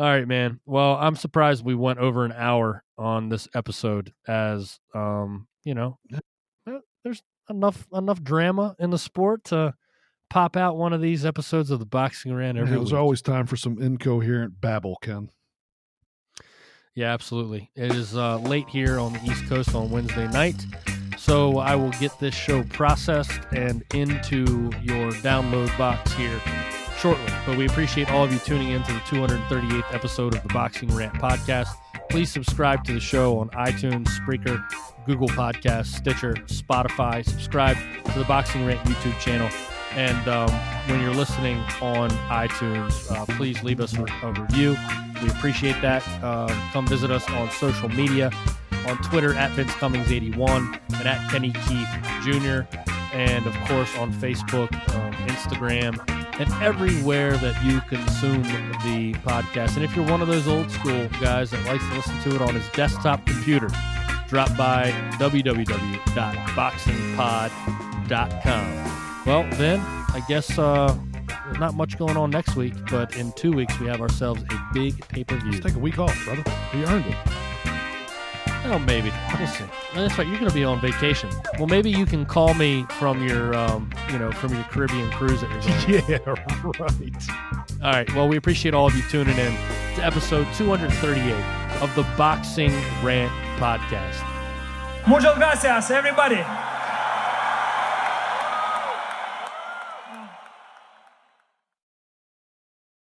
All right, man. Well, I'm surprised we went over an hour on this episode as um, you know, eh, there's enough enough drama in the sport to pop out one of these episodes of the boxing rant every there's week. always time for some incoherent babble, Ken. Yeah, absolutely. It is uh, late here on the East Coast on Wednesday night. So I will get this show processed and into your download box here shortly. But we appreciate all of you tuning in to the 238th episode of the Boxing Rant podcast. Please subscribe to the show on iTunes, Spreaker, Google Podcasts, Stitcher, Spotify. Subscribe to the Boxing Rant YouTube channel. And um, when you're listening on iTunes, uh, please leave us a, review. We appreciate that. Um, come visit us on social media on Twitter at Vince Cummings 81 and at Kenny Keith Jr. And of course on Facebook, um, Instagram, and everywhere that you consume the podcast. And if you're one of those old school guys that likes to listen to it on his desktop computer, drop by www.boxingpod.com. Well, then, I guess uh, there's not much going on next week, but in two weeks we have ourselves a big pay per view. Take a week off, brother. We earned it. Oh, maybe. We'll see. That's right. You're going to be on vacation. Well, maybe you can call me from your, um, you know, from your Caribbean cruise that you're going. Yeah, right. All right. Well, we appreciate all of you tuning in to episode 238 of the Boxing Rant podcast. Muchas gracias, everybody.